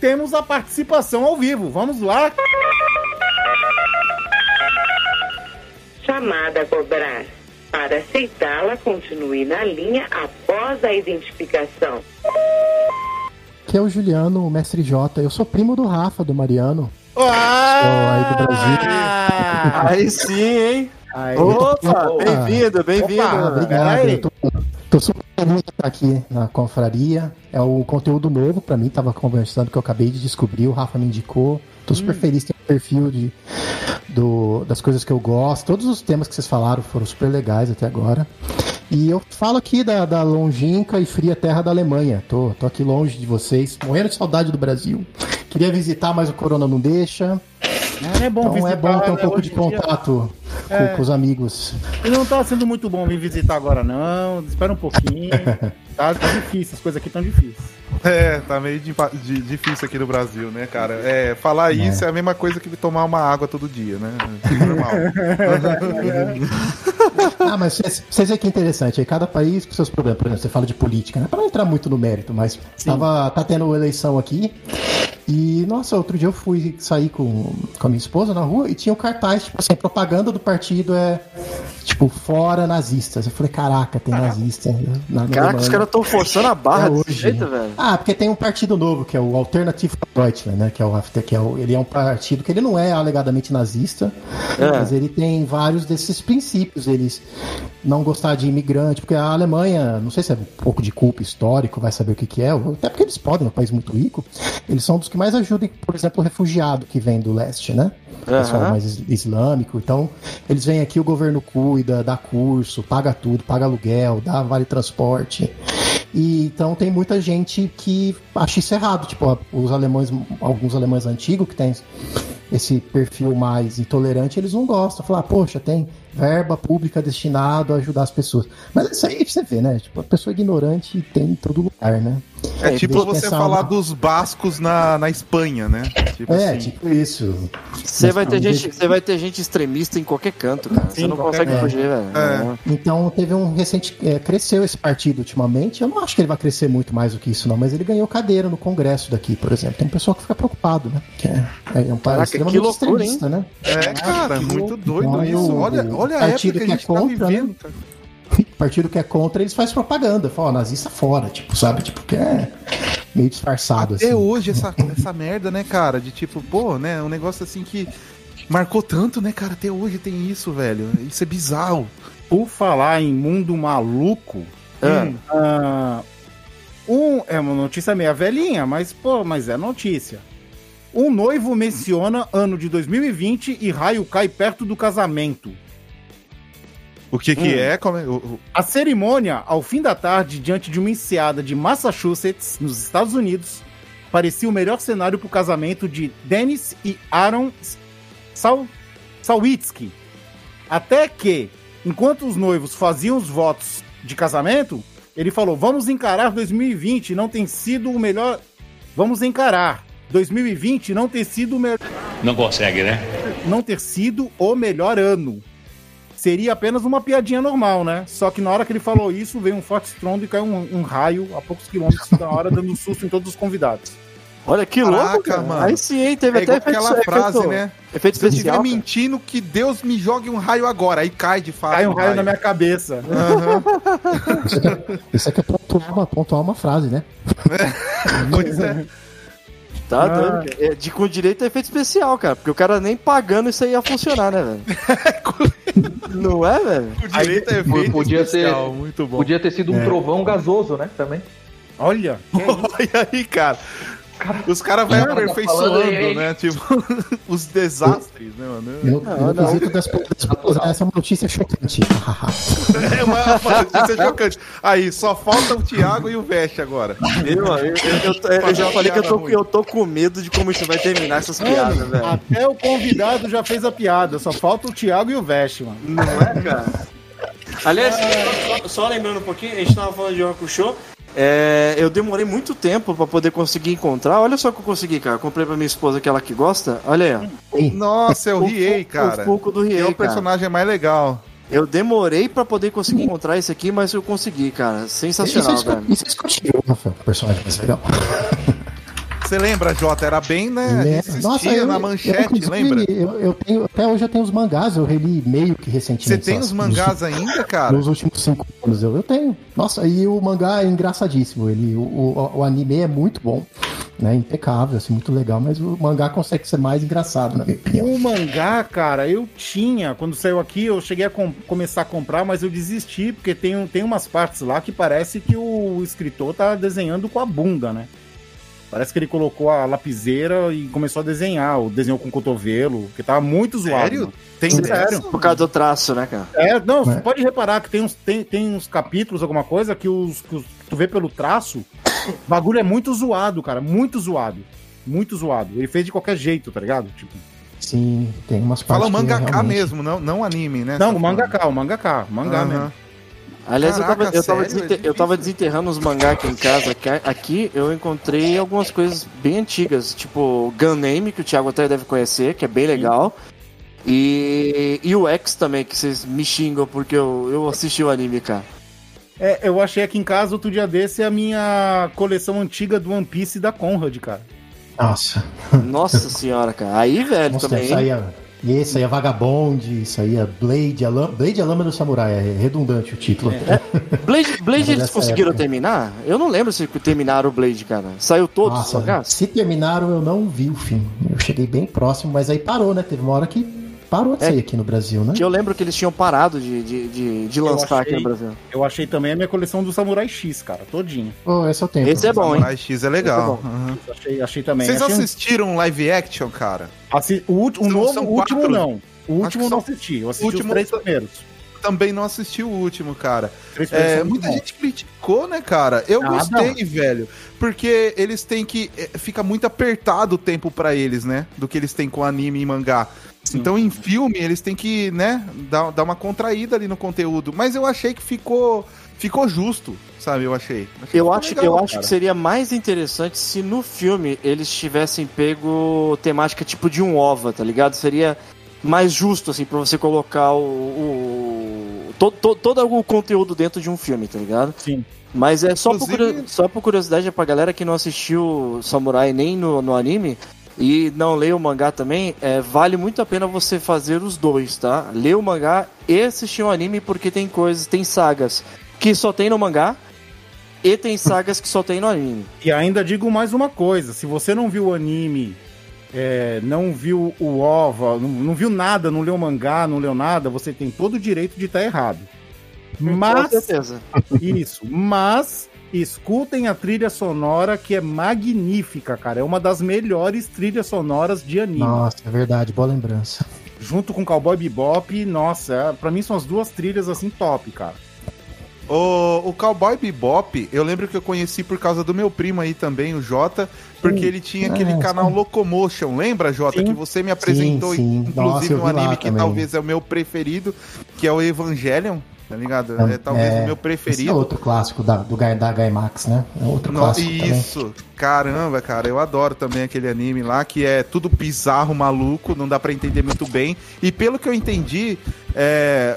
temos a participação ao vivo. Vamos lá. Chamada a cobrar. Para aceitá-la, continue na linha após a identificação. Que é o Juliano, o mestre J. Eu sou primo do Rafa, do Mariano. Ah! aí do Brasil. Aí sim, hein? Aí. Opa, bem-vindo, bem-vindo. Obrigado. Eu tô, tô super feliz de estar aqui na confraria. É o conteúdo novo pra mim. Tava conversando que eu acabei de descobrir. O Rafa me indicou. Tô super feliz. Tem um perfil de, do, das coisas que eu gosto. Todos os temas que vocês falaram foram super legais até agora. E eu falo aqui da, da longínqua e fria terra da Alemanha. Tô, tô aqui longe de vocês, morrendo de saudade do Brasil. Queria visitar, mas o corona não deixa. É bom Então é visitar, bom ter um né? pouco de dia- contato com, É. com os amigos. E não tá sendo muito bom vir visitar agora, não. Espera um pouquinho. tá, tá difícil, as coisas aqui estão difíceis. É, tá meio di- di- difícil aqui no Brasil, né, cara? É, falar isso é a mesma coisa que tomar uma água todo dia, né? Normal. Ah, mas vocês veem que é interessante. Aí cada país com seus problemas. Por exemplo, você fala de política, né? Para não entrar muito no mérito, mas tava, tá tendo eleição aqui. E, nossa, outro dia eu fui sair com, com a minha esposa na rua e tinha um cartaz, tipo assim, propaganda do partido é, tipo, fora nazistas. Eu falei, caraca, tem nazista na, na Caraca, os caras estão forçando a barra É desse hoje. jeito, velho. Ah, porque tem um partido novo, que é o Alternative Deutschland, né? Que é o que é o, ele é um partido que ele não é alegadamente nazista, É. mas ele tem vários desses princípios. Eles não gostar de imigrante, porque a Alemanha, não sei se é um pouco de culpa histórico, vai saber o que, que é, até porque eles podem, é um país muito rico. Eles são dos que mais ajudam, por exemplo, o refugiado que vem do leste, né? Pessoal Aham. mais is- islâmico. Então, eles vêm aqui, o governo cuida, dá curso, paga tudo, paga aluguel, dá vale transporte. E então tem muita gente que acha isso errado, tipo, os alemães, alguns alemães antigos que têm esse perfil mais intolerante, eles não gostam. Falar, poxa, tem verba pública destinada a ajudar as pessoas. Mas isso aí você vê, né? Tipo, a pessoa ignorante tem em todo lugar, né? É tipo Deixa eu você falar uma- dos bascos na, na Espanha, né? Tipo É, assim. tipo isso. Você vai, ter Mas, gente, você vai ter gente extremista em qualquer canto, cara. Você não consegue canto. fugir, velho. É. Então teve um recente. é, cresceu esse partido ultimamente. Eu não acho que ele vai crescer muito mais do que isso, não, mas ele ganhou cadeira no Congresso daqui, por exemplo. Tem um pessoal que fica preocupado, né? Que é, é um país Caraca, extremamente loucura, hein? extremista, né? É, cara, muito doido Não, isso. Olha, olha a época que a que é gente tá contra, vivendo, né? cara. Partido que é contra, eles fazem propaganda. Fala, ó, nazista fora, tipo, sabe? Tipo, que é meio disfarçado, Até assim. hoje essa, essa merda, né, cara? De tipo, pô, né? Um negócio assim que. Marcou tanto, né, cara? Até hoje tem isso, velho. Isso é bizarro. Por falar em mundo maluco, Ah. ah, um, é uma notícia meia velhinha, mas, pô, mas é notícia. Um noivo menciona ano de 2020 e raio cai perto do casamento. O que que Hum. é? Como é? O- o- A cerimônia, ao fim da tarde, diante de uma enseada de Massachusetts, nos Estados Unidos, parecia o melhor cenário para o casamento de Dennis e Aaron Sal Sawitsky. Até que, enquanto os noivos faziam os votos de casamento, ele falou: Vamos encarar 2020, não tem sido o melhor. Vamos encarar. 2020 não ter sido o melhor Não consegue, né? não ter sido o melhor ano. Seria apenas uma piadinha normal, né? Só que na hora que ele falou isso, veio um forte estrondo e caiu um, um raio a poucos quilômetros da hora, dando um susto em todos os convidados. Olha que Caraca, louco, cara. mano. Aí sim, hein? Teve É até igual aquela frase, né? Efeito Se eu estiver especial. cara. mentindo, que Deus me jogue um raio agora. Aí cai de fato. Cai um raio na minha cabeça. Aham. Isso aqui é, isso aqui é pontuar, uma, pontuar uma frase, né? Pois é. Tá Ah. cara. É, de, com direito a efeito especial, cara. Porque o cara nem pagando isso aí ia funcionar, né, velho? Não é, velho? O direito é feito Podia especial. ser- Muito bom. Podia ter sido um É. trovão gasoso, né? Também. Olha? Olha aí, cara. Os caras vão cara tá aperfeiçoando, né? Tipo, os desastres, né, mano? No, Não, não. das, essa é uma notícia chocante. É uma, uma notícia chocante. Aí, só falta o Thiago e o Veste agora. Eu, eu, eu, eu- eu já falei que eu tô, eu tô com medo de como isso vai terminar essas piadas, Mano, velho. até o convidado já fez a piada, só falta o Thiago e o Veste, mano. Não é, cara? Aliás, só, só lembrando um pouquinho, a gente tava falando de Hakusho. É, eu demorei muito tempo pra poder conseguir encontrar. Olha só o que eu consegui, cara. Eu comprei pra minha esposa aquela que gosta. Olha aí, Nossa, é o. Riei, cara. O Funko do Riei, é o cara. personagem mais legal. Eu demorei pra poder conseguir encontrar esse aqui, mas eu consegui, cara. Sensacional, isso, é, velho. isso é discutível, Rafael, o personagem mais legal. Você lembra, Jota? Era bem, né? Né? Existia eu- na eu, manchete, inclusive, lembra? Eu, eu tenho, até hoje eu tenho os mangás, eu reli meio que Você recentemente. tem só, os mangás ainda, cara? Nos últimos cinco anos, eu, eu tenho. Nossa, e o mangá é engraçadíssimo. Ele, o, o, o anime é muito bom, né? Impecável, assim, muito legal, mas o mangá consegue ser mais engraçado, na minha opinião. O mangá, cara, eu tinha, quando saiu aqui, eu cheguei a com- começar a comprar, mas eu desisti, porque tem, um- tem umas partes lá que parece que o escritor tá desenhando com a bunda, né? Parece que ele colocou a lapiseira e começou a desenhar, ou desenhou com o cotovelo, porque tava muito zoado. Sério? mano. Tem Sim, sério. Por causa do traço, né, cara? É, não, você É. pode reparar que tem uns, tem, tem uns capítulos, alguma coisa, que os, que os- tu vê pelo traço, o bagulho é muito zoado, cara, muito zoado. Muito zoado. Ele fez de qualquer jeito, tá ligado? Tipo, Sim, tem umas Fala partes. que mangaka realmente- mesmo, não, não anime, né? não, Tá o mangaka, o mangaka, o mangá Aham. mesmo. Aliás, eu, Caraca, tava, eu, tava sério? desenter- É eu tava desenterrando os mangá aqui em casa. Aqui eu encontrei algumas coisas bem antigas, tipo Gun Name, que o Thiago até deve conhecer, que é bem legal. E, e o X também, que vocês me xingam porque eu, eu assisti o anime, cara. É, eu achei aqui em casa outro dia desse a minha coleção antiga do One Piece da Conrad, cara. Nossa, Nossa senhora, cara. Aí, velho, Nossa, também. isso aí é, esse aí é Vagabond, isso aí é Blade, a lâmpada, Blade é a lâmpada do samurai, é redundante o título. Blade, Blade Mas eles conseguiram época. terminar? Eu não lembro se terminaram o Blade, cara. Saiu todos os Nossa, se terminaram, eu não vi o fim. Eu cheguei bem próximo, mas aí parou, né? Teve uma hora que parou de É. sair aqui no Brasil, né? Que eu lembro que eles tinham parado de, de, de, de Eu lançar aqui achei- no Brasil. Eu achei também a minha coleção do Samurai X, cara, todinha. Oh, esse é o tempo. Esse é bom, hein? Samurai X é legal. É Aham. Achei, achei também. Vocês achei um- assistiram live action, cara? assi- o, o São- novo, são o último quatro? não. O último eu não assisti. Eu assisti último- os três primeiros. Também não assisti o último, cara. É, muita bons. gente criticou, né, cara? Eu Nada. gostei, velho. Porque eles têm que. é, Fica muito apertado o tempo pra eles, né? Do que eles têm com anime e mangá. Sim. Então, em filme, eles têm que, né, dar, dar uma contraída ali no conteúdo. Mas eu achei que ficou. Ficou justo, sabe? Eu achei. Achei Eu que acho, ficou eu legal, acho que seria mais interessante se no filme eles tivessem pego temática tipo de um OVA, tá ligado? Seria mais justo, assim, pra você colocar o. o to, to- todo o conteúdo dentro de um filme, tá ligado? Sim. Mas é só, por, Inclusive- curio- só por curiosidade é pra galera que não assistiu Samurai nem no, no anime e não lê o mangá também, é, vale muito a pena você fazer os dois, tá? Ler o mangá e assistir o anime porque tem coisas, tem sagas que só tem no mangá e tem sagas que só tem no anime. E ainda digo mais uma coisa: se você não viu o anime é, não viu o OVA, não, não viu nada, não leu mangá, não leu nada, você tem todo o direito de estar errado. Mas, Com certeza. isso, mas escutem a trilha sonora que é magnífica, cara. É uma das melhores trilhas sonoras de anime. Nossa, é verdade, boa lembrança. Junto com Cowboy Bebop, nossa, é- pra mim são as duas trilhas assim top, cara. O, o Cowboy Bebop, eu lembro que eu conheci por causa do meu primo aí também, o Jota, porque Sim. ele tinha aquele É, canal sim. Locomotion, lembra, Jota? Sim. Que você me apresentou, sim. inclusive, Nossa, um anime que também. talvez é o meu preferido, que é o Evangelion, tá ligado? É, talvez o meu Esse é preferido. outro clássico da, do, Gai- da Gaimax, né? É outro No- clássico também. isso, caramba, cara, eu adoro também aquele anime lá, que é tudo bizarro, maluco, não dá pra entender muito bem. E pelo que eu entendi, é,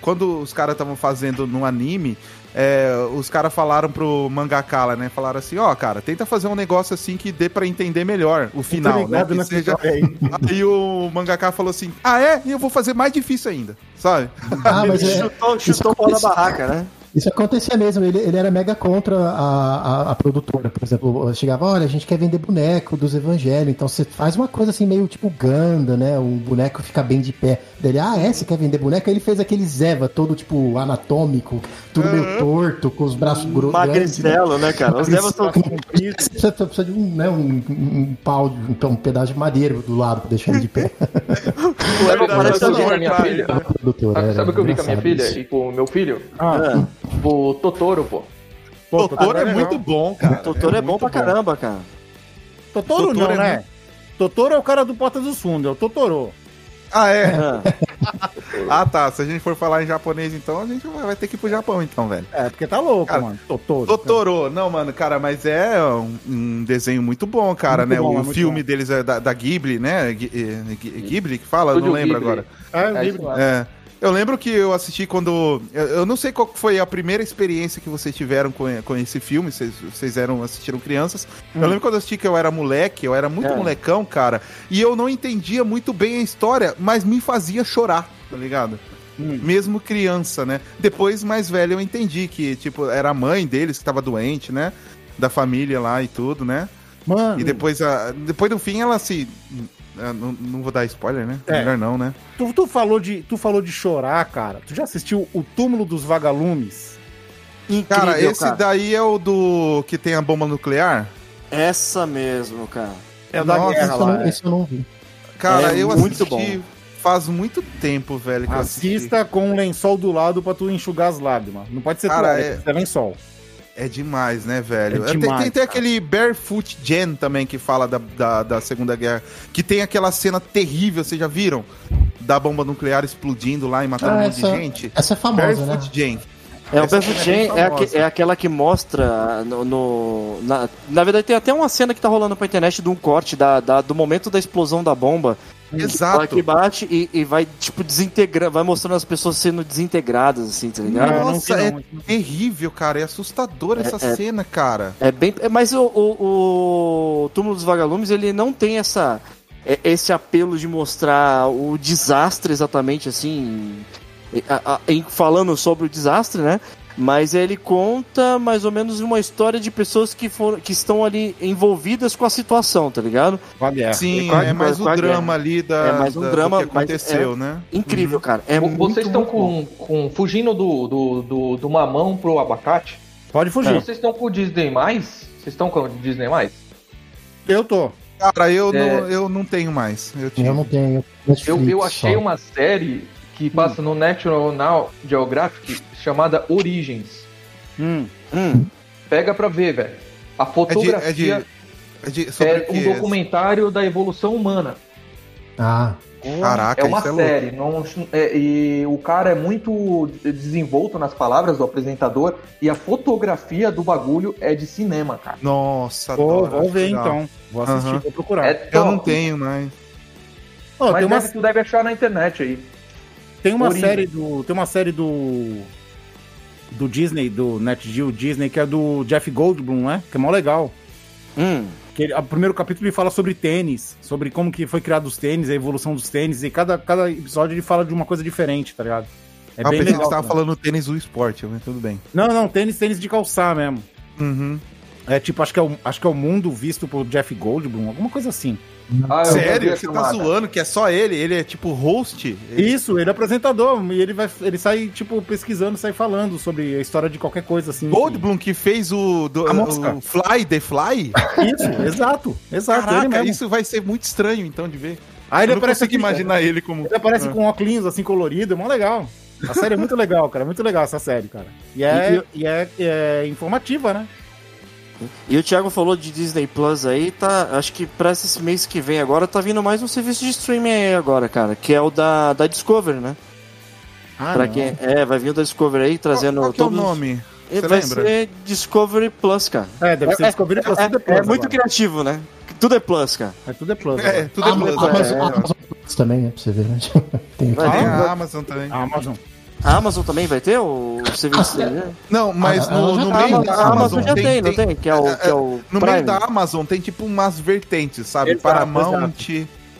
quando os caras estavam fazendo no anime, é, os caras falaram pro mangaka lá, né? Falaram assim, ó, cara, tenta fazer um negócio assim que dê pra entender melhor o final, né? ligado Que nessa seja... aí. O mangaka falou assim, ah é? E eu vou fazer mais difícil ainda, sabe? Ah, mas Ele é, chutou, isso chutou o pau da barraca, né? Isso acontecia mesmo, ele, ele era mega contra a, a, a produtora, por exemplo, chegava, olha, a gente quer vender boneco dos evangelhos, então você faz uma coisa assim meio tipo Ganda, né, o boneco fica bem de pé, dele, ah é, você quer vender boneco? Aí ele fez aquele Zeva todo tipo anatômico, tudo meio torto, com os braços gro- grandes, né? Magricelo, né, cara? Os devas são Você precisa, precisa de um, né, um, um pau, de- então, um pedaço de madeira do lado pra deixar ele de pé. Sabe, parece sabe o que eu vi com a agora, minha filha? Produtora, Sabe, o que eu vi com a minha filha e com o meu filho? Ah, O Totoro, pô. pô, Totoro é legal. muito bom, cara. Totoro é, bom muito pra caramba, cara. Totoro, Totoro não, é né? muito- Totoro é o cara do Porta dos Fundos, é o Totoro. Ah, é? Ah, Ah, tá. Se a gente for falar em japonês, então, a gente vai ter que ir pro Japão, então, velho. É, porque tá louco, Cara, mano. Totoro. Totoro, não, mano, cara, mas é um, um desenho muito bom, cara, Muito né? bom, é o muito filme bom. deles é da, da Ghibli, né? Eh, Ghi- Ghibli que fala? Eu não lembro Ghibli. agora. É, É lá. É. Eu lembro que eu assisti quando. Eu, eu não sei qual foi a primeira experiência que vocês tiveram com, com esse filme, vocês, vocês eram, assistiram crianças. Eu lembro quando eu assisti que eu era moleque, eu era muito É. molecão, cara, e eu não entendia muito bem a história, mas me fazia chorar, tá ligado? Mesmo criança, né? Depois, mais velho, eu entendi que, tipo, era a mãe deles que tava doente, né? Da família lá e tudo, né? Mano, E depois, a, depois no fim, ela se. Ah, Não, não vou dar spoiler, né? É. Melhor não, né? tu, tu falou de, tu falou de chorar, cara. Tu já assistiu O Túmulo dos Vagalumes? incrível, Cara, esse cara. daí é o do que tem a bomba nuclear? Essa mesmo, cara. É da Nossa, guerra lá. não, esse eu não vi. Cara, É eu muito assisti faz muito tempo, velho, que eu assisti. Assista com um lençol do lado pra tu enxugar as lágrimas. Não pode ser Cara, toalha, é- ser lençol. É demais, né, velho? É Tem- demais, tem, tem aquele Barefoot Gen também que fala da, da, da Segunda Guerra. Que tem aquela cena terrível, vocês já viram? Da bomba nuclear explodindo lá e matando Ah, um monte essa- de gente. Essa é famosa, né? Barefoot Gen. É, o Barefoot cena é é, é aquela que mostra no. no- na, na verdade, tem até uma cena que tá rolando pra internet de um corte da, da- do momento da explosão da bomba. Ela Exato. que bate e, e vai, tipo, desintegrando, vai mostrando as pessoas sendo desintegradas, assim, tá ligado? Não, não Nossa, vi, é não. terrível, cara. É assustador essa é- cena, cara. É bem. é, Mas o, o, o Túmulo dos Vagalumes, ele não tem essa. é- Esse apelo de mostrar o desastre exatamente assim. a- a- em- falando sobre o desastre, né? Mas ele conta mais ou menos uma história de pessoas que foram, que estão ali envolvidas com a situação, tá ligado? Com a guerra. Sim, com a- é mais o a drama ali da, É mais um da- drama, do que aconteceu, é- né? Incrível, cara. É muito, Vocês estão muito bom. com, com fugindo do, do, do, do mamão pro abacate? Pode fugir. Vocês estão com o Disney mais? Vocês estão com o Disney mais? Eu tô. Cara, eu, É. não, eu não tenho mais. Eu tive. Eu não tenho. Eu, eu achei só. uma série que passa no National Geographic chamada Origins. Hum. Hum, Pega pra ver, velho. A É de, fotografia é de, é de- sobre é, um que? documentário da evolução humana. Ah, Caraca, é uma isso é louco. série. Não, é- e o cara é muito desenvolto nas palavras do apresentador e a fotografia do bagulho é de cinema, cara. Nossa, Vou, adoro, vou ver então. Vou assistir, Aham. vou procurar. É Eu não tenho mais. Ó, Mas tem uma, tu deve achar na internet aí. Tem uma Origem. série do. Tem uma série do. Do Disney, do Net Geo Disney, que é do Jeff Goldblum, né? Que é mó legal. hum. Que ele, o primeiro capítulo ele fala sobre tênis, sobre como que foi criado os tênis, a evolução dos tênis, e cada, cada episódio ele fala de uma coisa diferente, tá ligado? É ah, bem legal. que você tava cara. falando tênis do esporte, mas tudo bem. Não, não, tênis, tênis de calçar mesmo. Uhum. É tipo, acho que é o, acho que é o mundo visto por Jeff Goldblum, alguma coisa assim. Ah, Sério? Você tá zoando que é só ele? Ele é tipo host? Ele- Isso, ele é apresentador e ele vai, ele sai tipo pesquisando, sai falando sobre a história de qualquer coisa assim. Goldblum que fez o, do- o Fly, The Fly? Isso, exato, exato. Caraca, isso vai ser muito estranho então de ver. Aí ele Eu não aparece consigo aqui, imaginar ele como... Ele aparece Ah. com óculos assim colorido, é mó legal. A série é muito legal, cara. É muito legal essa série, cara. E é, e é, é informativa, né? E o Thiago falou de Disney Plus aí, tá? Acho que pra esse mês que vem agora tá vindo mais um serviço de streaming aí agora, cara, que é o da, da Discovery, né? Ah, pra não. quem, é, vai vir o da Discovery aí trazendo Qual, qual que é o nome? É, Você vai lembra? ser Discovery Plus, cara. É, deve ser É- Discovery Plus, É, tudo é Plus é muito agora. criativo, né? Tudo é Plus, cara. É tudo é Plus. É, agora. tudo é Plus. Amazon, é, Amazon Plus também, né? Pra você ver, né? Tem ter? a Amazon também. A Amazon. A Amazon também vai ter o serviço dele, né? Não, mas no, já no A meio Amazon, da a Amazon Amazon já tem, não tem? Que é o, que é o No Prime. meio da Amazon tem tipo umas vertentes, sabe? Exato, Paramount.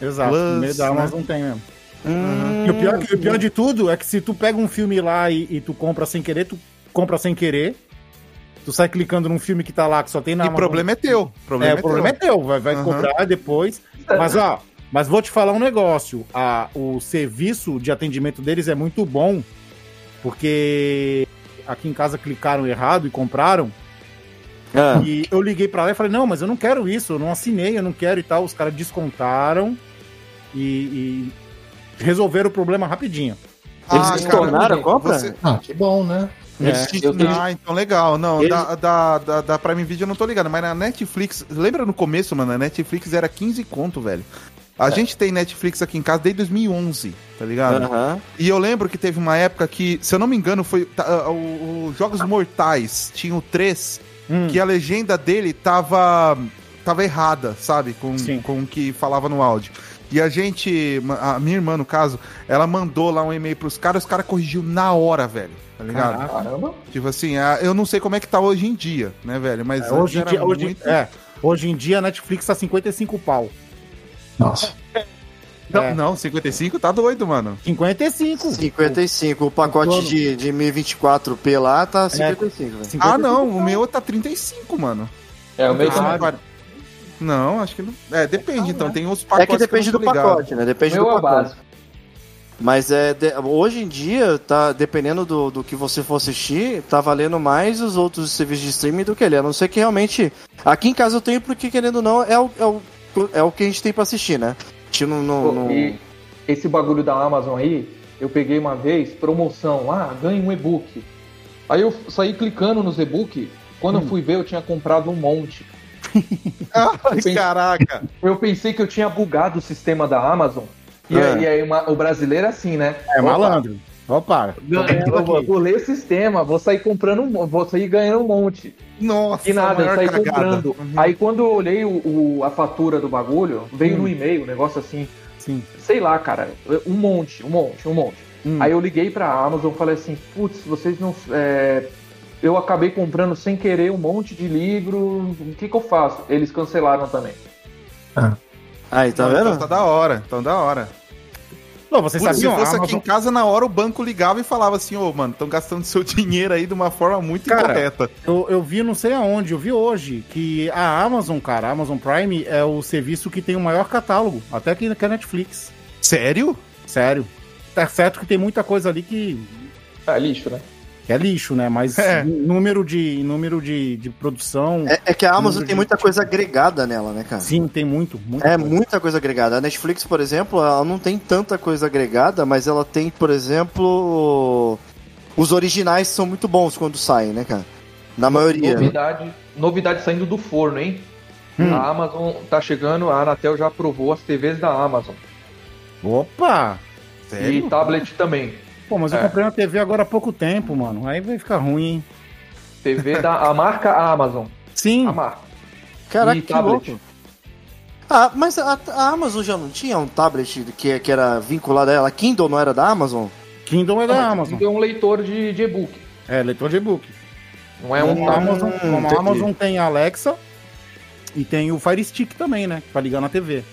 Exato. Plus, no meio da né? Amazon tem mesmo. Hum, E o pior, o pior de tudo é que se tu pega um filme lá e, e tu compra sem querer, tu compra sem querer. Tu sai clicando num filme que tá lá, que só tem na E o problema é teu. O problema É, é, o problema é teu. teu, vai, vai cobrar depois. Mas ó, mas vou te falar um negócio. A, o serviço de atendimento deles é muito bom, porque aqui em casa clicaram errado e compraram. ah, E eu liguei pra lá e falei, não, mas eu não quero isso, eu não assinei, eu não quero e tal. Os caras descontaram e, e resolveram o problema rapidinho. Eles Ah, a compra? você- Ah, que bom, né? É, Eu Ah, então legal. Não, Eles- da, da, da, da Prime Video eu não tô ligado, mas na Netflix, lembra no começo, mano? A Netflix era 15 conto, velho. A gente tem Netflix aqui em casa desde 2011, tá ligado? Aham. E eu lembro que teve uma época que, se eu não me engano, foi tá, ah, o, o Jogos Mortais, tinha o 3, Hum. que a legenda dele tava, tava errada, sabe? Com, Sim. com o que falava no áudio. E a gente, a minha irmã, no caso, ela mandou lá um e-mail pros caras, os caras corrigiu na hora, velho. Tá ligado? Caraca. Caramba. Tipo assim, eu não sei como é que tá hoje em dia, né, velho? Mas É, hoje, em dia, era hoje, muito- é, hoje em dia a Netflix tá 55 pau. Nossa. Não, é. não, 55 tá doido, mano. 55. 55. O pacote de, de 1024p lá tá 55, velho. 55 Ah, não, o meu tá 35, mano. É, o meu Ah, também. Não, acho que não. É, depende, então. Tem os É pacotes que depende eu do não tô ligado. pacote, né? Depende meu do é pacote. básico. Mas é de- hoje em dia, tá dependendo do, do que você for assistir, tá valendo mais os outros serviços de streaming do que ele. A não ser que realmente. Aqui em casa eu tenho, porque querendo ou não, é o, é o, é o que a gente tem pra assistir, né? A gente não. não- não- E esse bagulho da Amazon aí, eu peguei uma vez, promoção, ah, ganha um e-book. Aí eu saí clicando nos e-book, quando eu fui ver eu tinha comprado um monte. Ai, Sim. caraca. Eu pensei que eu tinha bugado o sistema da Amazon. E É. aí, aí uma- o brasileiro é assim, né? É Opa, malandro. Opa. ganha- eu vou, vou ler o sistema, vou sair comprando, um vou sair ganhando um monte. Nossa, E nada, eu maior saí cagada. comprando. Uhum. Aí quando eu olhei o, o- a fatura do bagulho, veio Hum. no e-mail, um negócio assim, Sim. sei lá, cara, um monte, um monte, um monte. Hum. Aí eu liguei pra Amazon e falei assim, putz, vocês não. é, eu acabei comprando sem querer um monte de livro, o que que eu faço? Eles cancelaram também. Aí, tá Então, vendo? Tá da hora, então da hora. Não, vocês Putz, se fosse aqui em Amazon- casa, na hora o banco ligava e falava assim, ô, mano, estão gastando seu dinheiro aí de uma forma muito Cara, incorreta. Eu, eu vi não sei aonde, eu vi hoje, que a Amazon, cara, a Amazon Prime é o serviço que tem o maior catálogo, até que que a Netflix. Sério? Sério. Tá certo que tem muita coisa ali que, É lixo, né? Que é lixo, né? Mas É. número de número de, de produção, É, é que a Amazon tem de- muita coisa agregada nela, né, cara? sim, tem muito. muita É coisa. muita coisa agregada. A Netflix, por exemplo, ela não tem tanta coisa agregada, mas ela tem, por exemplo, os originais são muito bons quando saem, né, cara? Na maioria. Novidade, novidade saindo do forno, hein? Hum. A Amazon tá chegando, a Anatel já aprovou as TVs da Amazon. Opa! E tablet também. Pô, mas eu É. comprei uma TV agora há pouco tempo, mano. Aí vai ficar ruim, hein? TV da a marca Amazon. Sim. A marca. Caraca, E que tablet. louco. Ah, mas a, a Amazon já não tinha um tablet que, que era vinculado a ela? Kindle não era da Amazon? Kindle é da Amazon. É um leitor de, de e-book. É, leitor de e-book. Não é um. Como a Amazon, Hum, como a entendi. Amazon tem a Alexa e tem o Fire Stick também, né? Pra ligar na TV.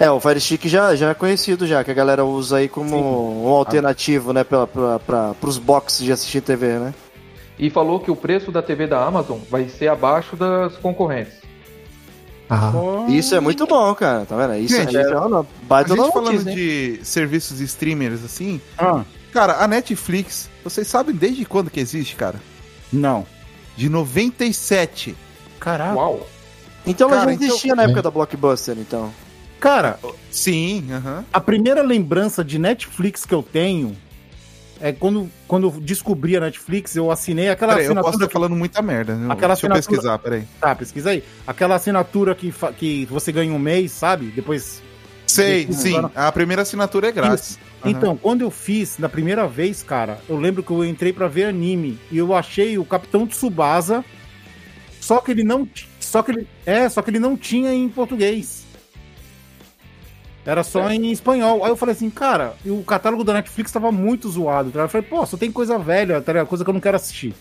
É, o Fire Stick já, já é conhecido já, que a galera usa aí como Sim. um alternativo, né, pra, pra, pra, pros boxes de assistir TV, né? E falou que o preço da TV da Amazon vai ser abaixo das concorrentes. Ah, Isso é muito bom, cara. Tá vendo? Isso Gente, aí é uma A gente notícia, falando hein? de serviços de streamers assim, Ah, cara, a Netflix, vocês sabem desde quando que existe, cara? não. De 97. Caraca. Uau. Então ela já então- existia na época da Blockbuster, então. Cara, Sim, aham. a primeira lembrança de Netflix que eu tenho é quando, quando eu descobri a Netflix, eu assinei aquela Peraí, eu posso assinatura. estar falando muita merda. Aquela Deixa eu assinatura- pesquisar, peraí. Tá, pesquisa aí. Aquela assinatura que, fa- que você ganha um mês, sabe? Depois. Sei, Depois- sim. A primeira assinatura é grátis. Então, quando eu fiz na primeira vez, cara, eu lembro que eu entrei pra ver anime e eu achei o Capitão Tsubasa, só que ele não, só que ele, é, só que ele não tinha em português. Era só em espanhol. Aí eu falei assim, cara, e o catálogo da Netflix tava muito zoado. tá? Eu falei, pô, só tem coisa velha, tá ligado? coisa que eu não quero assistir.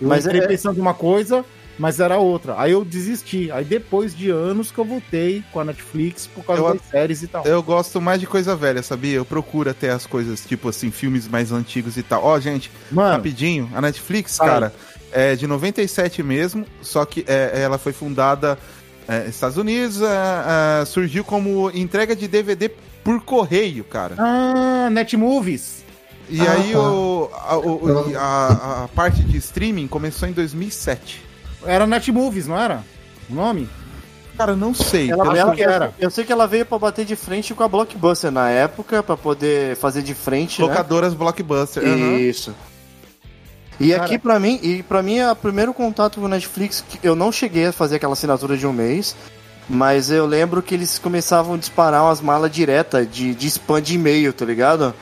Eu Mas entrei é- pensando em uma coisa, mas era outra. Aí eu desisti. Aí depois de anos que eu voltei com a Netflix por causa Eu- das séries e tal. Eu gosto mais de coisa velha, sabia? Eu procuro até as coisas, tipo assim, filmes mais antigos e tal. Ó, gente, Mano, rapidinho, a Netflix, cara, é de 97 mesmo, só que é, ela foi fundada é, Estados Unidos, é, é, surgiu como entrega de DVD por correio, cara. ah, Netmovies. E Ah, aí tá. o, a, o- a- a parte de streaming começou em 2007. Era Netmovies, não era? O nome? Cara, não sei. Ela veio- que era. Eu sei que ela veio pra bater de frente com a Blockbuster na época, pra poder fazer de frente, né? Locadoras Blockbuster. aham. Isso. E Cara- aqui pra mim, e para mim é o primeiro contato com o Netflix que eu não cheguei a fazer aquela assinatura de um mês, mas eu lembro que eles começavam a disparar umas malas diretas de, de spam de e-mail, tá ligado?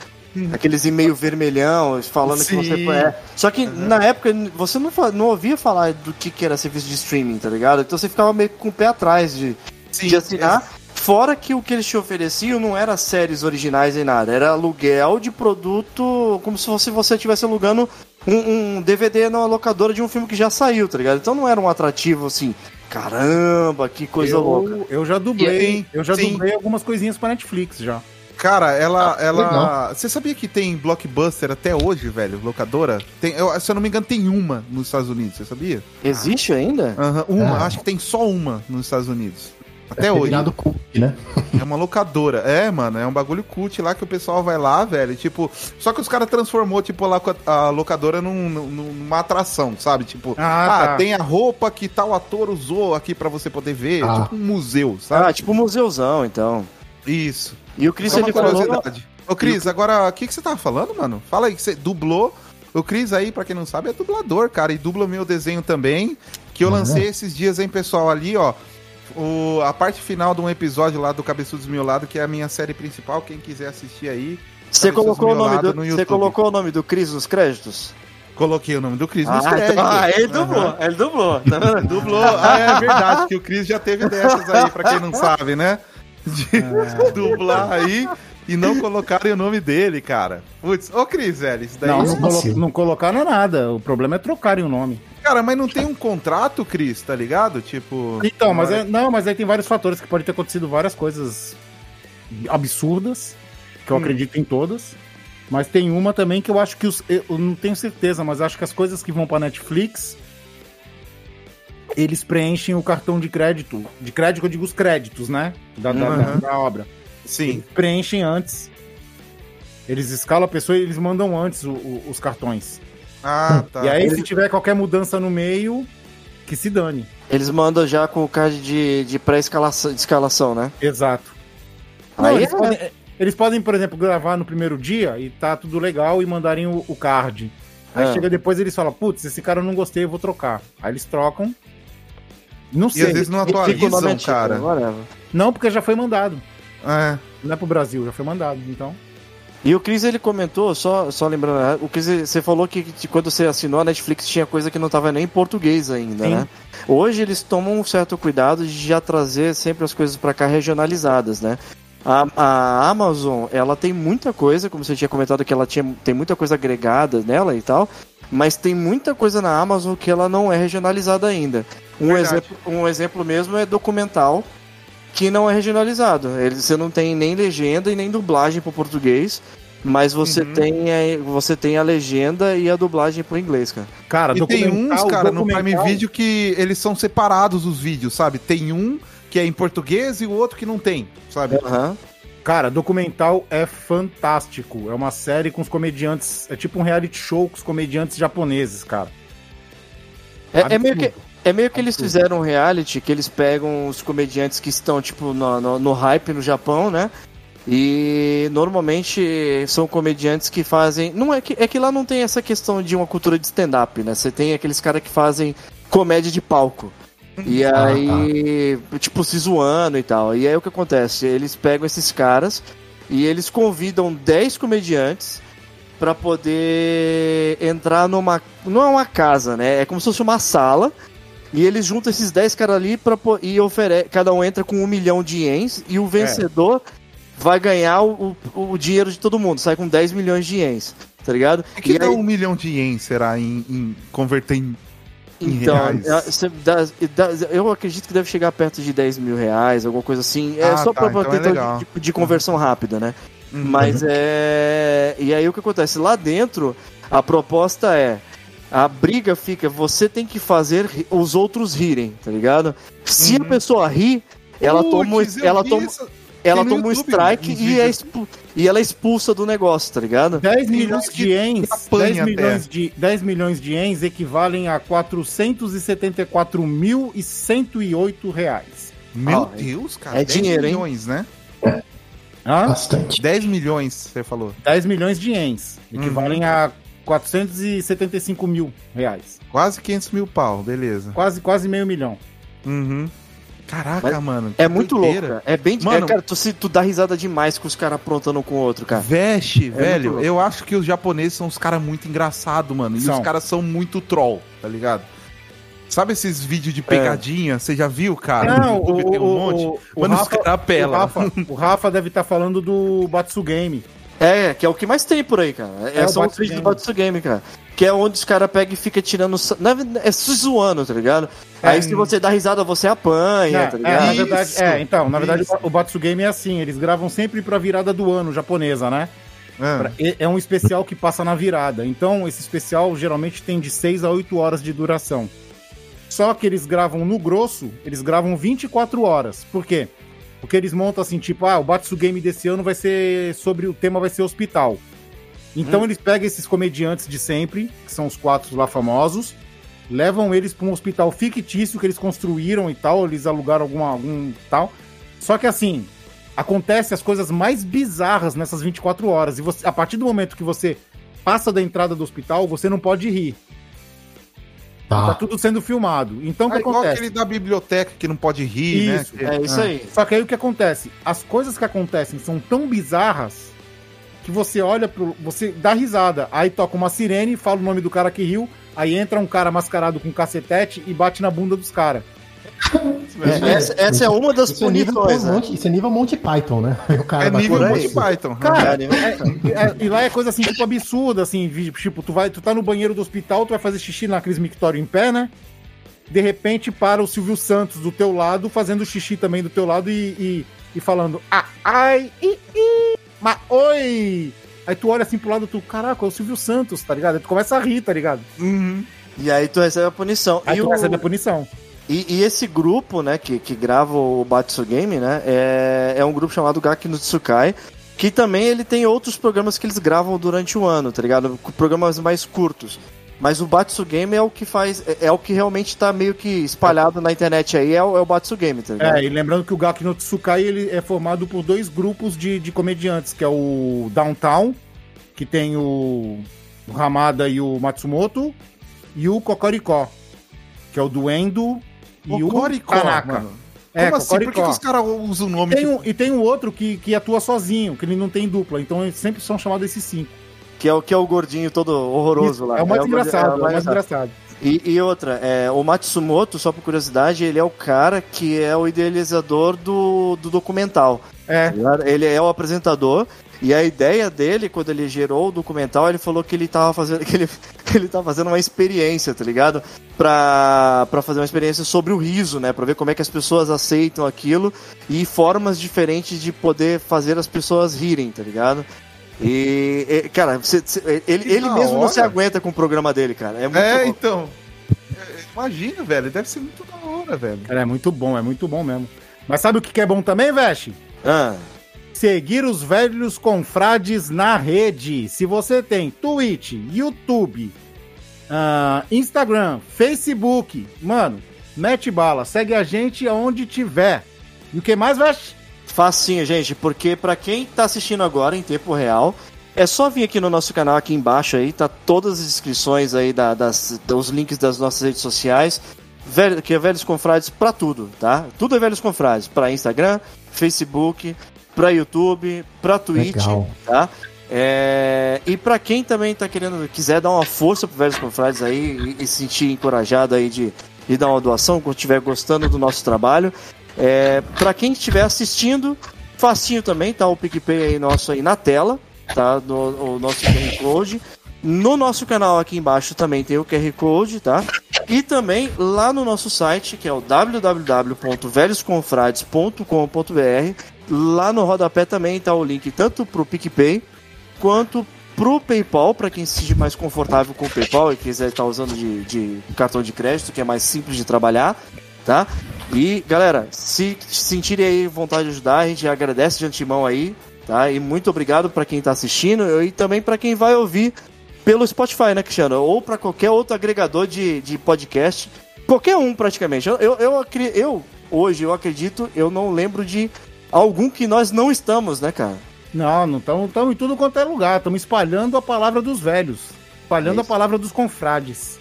Aqueles e-mail vermelhão, falando Sim. que você é. Só que na época você não, não ouvia falar do que, que era serviço de streaming, tá ligado? Então você ficava meio com o pé atrás de, Sim, de assinar. Fora que o que eles te ofereciam não era séries originais nem nada, era aluguel de produto, como se fosse você estivesse alugando um, um DVD na locadora de um filme que já saiu, tá ligado? Então não era um atrativo assim, caramba, que coisa eu, louca. Eu já dublei. Sim, eu já sim. dublei algumas coisinhas pra Netflix já. Cara, ela. Ah, ela... Você sabia que tem blockbuster até hoje, velho? Locadora? Tem, eu, se eu não me engano, tem uma nos Estados Unidos, você sabia? Existe ainda? Aham, uma, Ah. acho que tem só uma nos Estados Unidos. Até é hoje. virado cult, né? É uma locadora. É, mano, é um bagulho cult lá que o pessoal vai lá, velho. Tipo, só que os caras transformou, tipo, lá a locadora num, num- numa atração, sabe? Tipo, Ah, ah, tá. tem a roupa que tal ator usou aqui pra você poder ver. Ah. Tipo um museu, sabe? Ah, tipo um museuzão, então. Isso. E o Chris Só uma ele falou. curiosidade. Ô, Cris, agora, o que, que você tava falando, mano? Fala aí que você dublou. O Cris aí, pra quem não sabe, é dublador, cara, e dubla o meu desenho também, que eu Ah. lancei esses dias, hein, pessoal, ali, ó. O, a parte final de um episódio lá do Cabeçudo Desmiolado, que é a minha série principal, quem quiser assistir aí. Você colocou, o nome do, no colocou o nome do Chris nos créditos? Coloquei o nome do Cris nos ah, créditos. então- ah, ele dublou, Aham. ele dublou. Tá? Dublou. Ah, é verdade, que o Cris já teve dessas aí, pra quem não sabe, né? De dublar aí e não colocarem o nome dele, cara. Putz, ô Cris, velho, isso daí. Não, não, Como colo- não colocaram nada. O problema é trocarem o nome. Cara, mas não tem um contrato, Cris, tá ligado? Tipo. Então, mas é, não, mas aí tem vários fatores que pode ter acontecido várias coisas absurdas, que eu Hum. acredito em todas. Mas tem uma também que eu acho que os, eu não tenho certeza, mas acho que as coisas que vão pra Netflix eles preenchem o cartão de crédito. De crédito, eu digo os créditos, né? Da, da- da- Uhum. da obra. Sim. Preenchem antes. Eles escalam a pessoa e eles mandam antes o- o- os cartões. Ah, tá. e aí, Eles- se tiver qualquer mudança no meio, que se dane. Eles mandam já com o card de, de pré-escalação, de escalação, né? Exato. Não, Aí eles, é- podem, eles podem, por exemplo, gravar no primeiro dia e tá tudo legal e mandarem o, o card. Aí Ah. chega depois e eles falam, putz, esse cara eu não gostei, eu vou trocar. Aí eles trocam. Não E sei. às vezes não atualizam, antigo, cara. Não, porque já foi mandado. É. Não é pro Brasil, já foi mandado. Então. E o Chris, ele comentou, só, só lembrando, né, o Chris, você falou que, que quando você assinou a Netflix tinha coisa que não tava nem em português ainda, Sim. né? Hoje eles tomam um certo cuidado de já trazer sempre as coisas pra cá regionalizadas, né? A, a Amazon, ela tem muita coisa, como você tinha comentado que ela tinha, tem muita coisa agregada nela e tal, mas tem muita coisa na Amazon que ela não é regionalizada ainda. Um, Verdade. exemplo, um exemplo mesmo é documental, que não é regionalizado. Ele, você não tem nem legenda e nem dublagem para português, mas você, Uhum. tem a, você tem a legenda e a dublagem para inglês, cara. Cara, E tem uns, cara, no Prime Video que eles são separados os vídeos, sabe? Tem um que é em português e o outro que não tem, sabe? Aham. Cara, documental é fantástico. É uma série com os comediantes. É tipo um reality show com os comediantes japoneses, cara. É, é meio que. É meio que eles fizeram um reality que eles pegam os comediantes que estão, tipo, no, no, no hype no Japão, né? E normalmente são comediantes que fazem. Não é que, é que lá não tem essa questão de uma cultura de stand-up, né? Você tem aqueles caras que fazem comédia de palco. E Ah, aí, tipo, se zoando e tal. E aí o que acontece? Eles pegam esses caras e eles convidam 10 comediantes pra poder entrar numa. Não é uma casa, né? É como se fosse uma sala. E eles juntam esses 10 caras ali pra, e oferece. Cada um entra com um milhão de ienes e o vencedor vai ganhar o, o, o dinheiro de todo mundo. Sai com 10 milhões de ienes. Tá ligado? O que E dá aí- um milhão de ien, será, em, em converter em, Então, é, dá- eu acredito que deve chegar perto de 10 mil reais, alguma coisa assim. É Ah, só tá, pra então é de, de- de conversão rápida, né? Uhum. Mas é. E aí o que acontece? Lá dentro, a proposta é. A briga fica, você tem que fazer os outros rirem, tá ligado? Se a pessoa ri, ela Putz, toma, ela toma, essa- ela tem toma um strike uns e, é expu- e ela é expulsa do negócio, tá ligado? 10 Tem milhões de ienes, apanha 10 milhões até. de, 10 milhões de ienes equivalem a 474.108 reais. Meu Ah, Deus, cara. é 10 dinheiro, hein? milhões, né? Hã? Bastante. 10 milhões, você falou. 10 milhões de ienes, equivalem Uhum. a 475 mil reais. Quase 500 mil pau, beleza. Quase, quase meio milhão. Uhum. Caraca, Mas mano. É muito louco, cara. É bem. Mano- é, cara, tu, se, tu dá risada demais com os caras aprontando um com o outro, cara. Veste, É velho. Eu acho que os japoneses são uns caras muito engraçados, mano. E São. os caras são muito troll, tá ligado? Sabe esses vídeos de pegadinha? Você já viu, cara? Não, No YouTube o, tem um o, monte. o, o Mano, os Rafa, caras o, apelam. Rafa, o Rafa deve estar falando do Batsu Game. É, que é o que mais tem por aí, cara. É, É o são os vídeos do Game. Batsu Game, cara. Que é onde os caras pegam e ficam tirando. É se zoando, tá ligado? É. Aí se você dá risada, você apanha, É, tá é, ligado? na verdade, é, então, na verdade, isso. o Batsu Game é assim, eles gravam sempre pra virada do ano japonesa, né? É- É um especial que passa na virada. Então, esse especial geralmente tem de 6 a 8 horas de duração. Só que eles gravam no grosso, eles gravam 24 horas. Por quê? Porque eles montam assim, tipo, ah, o Batsu Game desse ano vai ser sobre o tema vai ser hospital. Então eles pegam esses comediantes de sempre, que são os quatro lá famosos, levam eles para um hospital fictício que eles construíram e tal, eles alugaram algum, algum tal. Só que assim, acontece as coisas mais bizarras nessas 24 horas. E você, a partir do momento que você passa da entrada do hospital, você não pode rir. Tá Tá. tudo sendo filmado. Então o é que igual acontece? aquele da biblioteca que não pode rir, Isso, né? É isso aí. Só que aí o que acontece? As coisas que acontecem são tão bizarras que você olha pro. Você dá risada. Aí toca uma sirene, fala o nome do cara que riu. Aí entra um cara mascarado com cacetete e bate na bunda dos caras. É, Essa, essa é uma das Isso é, nível, punições, né? Monte, isso é nível Monty Python, né? O cara É nível. Monty Python. Cara, é- é- e lá é coisa assim, tipo, absurda, assim, tipo, tu vai, tu tá no banheiro do hospital, tu vai fazer xixi na Cris Mictório em pé, né? De repente para o Silvio Santos do teu lado, fazendo xixi também do teu lado e, e, e falando, ah, ai, i, i, ma, oi! Aí tu olha assim pro lado, tu, caraca, é o Silvio Santos, tá ligado? Aí tu começa a rir, tá ligado? Uhum. E aí tu recebe a punição. Aí e, tu o- recebe a punição. E, e esse grupo, né, que, que grava o Batsu Game, né, é, é um grupo chamado Gaki no Tsukai, que também ele tem outros programas que eles gravam durante o ano, tá ligado? Programas mais curtos. Mas o Batsu Game é o que faz. É, é o que realmente tá meio que espalhado na internet aí, é o, é o Batsu Game, tá ligado? É, e lembrando que o Gaki no Tsukai ele é formado por dois grupos de, de comediantes, que é o Downtown, que tem o, o Hamada e o Matsumoto, e o Kokoriko, que é o Duendo e o Tanaka. mano. É, Como assim? Por que, que os caras usam o nome Tem tipo, um, e tem um outro que, que atua sozinho, que ele não tem dupla, então eles sempre são chamados esses cinco. Que é o que é o gordinho todo horroroso lá. é o mais gordi- engraçado, é o mais engraçado. engraçado. E, e outra, é, o Matsumoto, só por curiosidade, ele é o cara que é o idealizador do, do documental. É. Ele é o apresentador. E a ideia dele, quando ele gerou o documental, ele falou que ele tava fazendo. que ele, que ele tava fazendo uma experiência, tá ligado? Pra, pra fazer uma experiência sobre o riso, né? Pra ver como é que as pessoas aceitam aquilo e formas diferentes de poder fazer as pessoas rirem, tá ligado? E, e, cara, você- você- ele, ele mesmo não hora. se aguenta com o programa dele, cara. É muito É, então. É, Imagina, velho. Deve ser muito da hora, velho. Cara, é muito bom, é muito bom mesmo. Mas sabe o que que é bom também, Veste? Ah, Seguir os velhos confrades na rede. Se você tem Twitch, YouTube, ah, Instagram, Facebook, mano, mete bala. Segue a gente aonde tiver. E o que mais, Veste? facinho, gente, porque pra quem tá assistindo agora em tempo real, é só vir aqui no nosso canal aqui embaixo aí, tá todas as inscrições aí da, das, os links das nossas redes sociais, velho, que é Velhos Confrades pra tudo, tá? Tudo é Velhos Confrades, pra Instagram, Facebook, pra YouTube, pra Twitch, Legal. tá? É, e pra quem também tá querendo, quiser dar uma força pro Velhos Confrades aí e, e se sentir encorajado aí de, de dar uma doação, quando estiver gostando do nosso trabalho, é, para quem estiver assistindo, facinho também, tá o PicPay aí nosso aí na tela, tá? No, o nosso QR Code. No nosso canal aqui embaixo também tem o QR Code, tá? E também lá no nosso site, que é o www.velhosconfrades.com.br. Lá no rodapé também tá o link tanto pro PicPay quanto pro PayPal, para quem se sentir mais confortável com o PayPal e quiser estar usando de, de cartão de crédito, que é mais simples de trabalhar, tá? E galera, se sentirem aí vontade de ajudar, a gente agradece de antemão aí, tá? E muito obrigado para quem tá assistindo e também para quem vai ouvir pelo Spotify, né, Cristiano? Ou para qualquer outro agregador de, de podcast, qualquer um praticamente. Eu, eu, eu, eu, hoje, eu acredito, eu não lembro de algum que nós não estamos, né, cara? Não, não estamos em tudo quanto é lugar. Estamos espalhando a palavra dos velhos. Espalhando É a palavra dos confrades.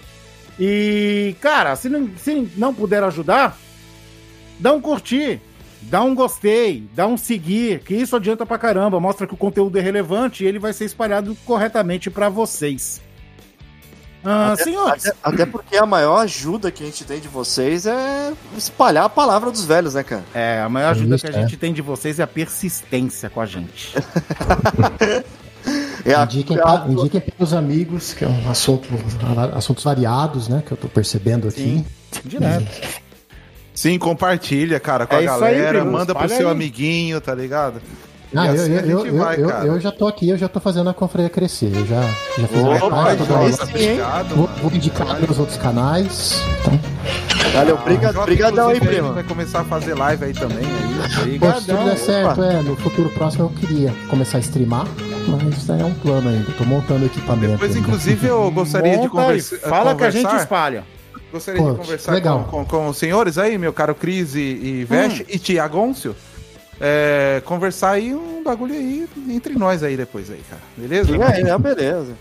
E, cara, se não, se não puder ajudar, dá um curtir, dá um gostei, dá um seguir, que isso adianta pra caramba. Mostra que o conteúdo é relevante e ele vai ser espalhado corretamente pra vocês. Ah, Até- senhores, Até, até porque a maior ajuda que a gente tem de vocês é espalhar a palavra dos velhos, né, cara? é, a maior ajuda Isso, que a é. gente tem de vocês é a persistência com a gente. É a- Indiquem, é a- indiquem para os amigos, que é um assunto, assuntos variados, né? Que eu tô percebendo aqui. Sim, direto. Sim, compartilha, cara, com É a aí, galera, primo, manda pro seu aí. amiguinho, tá ligado? Ah, E eu, assim eu, a eu, gente eu, vai, eu, cara. eu já tô aqui, eu já tô fazendo a confraria crescer. Eu já, já fiz Opa, parte? Obrigado, Vou, vou indicar pelos outros canais. Então, Valeu, Ah, obrigado, Jota, brigadão aí, primo. Vai começar a fazer live aí também, aí. pô, se tudo der certo, é, no futuro próximo eu queria começar a streamar, mas isso é um plano ainda. Tô montando equipamento. Depois, inclusive, eu gostaria de Monta aí, conversa- Fala que a gente conversar. espalha. Gostaria Pô, de conversar legal. com, com- com os senhores aí, meu caro Cris e, e Veste Hum. e Tiagôncio. É, conversar aí um bagulho aí entre nós aí depois aí, cara. Beleza? Diga aí, né? Beleza.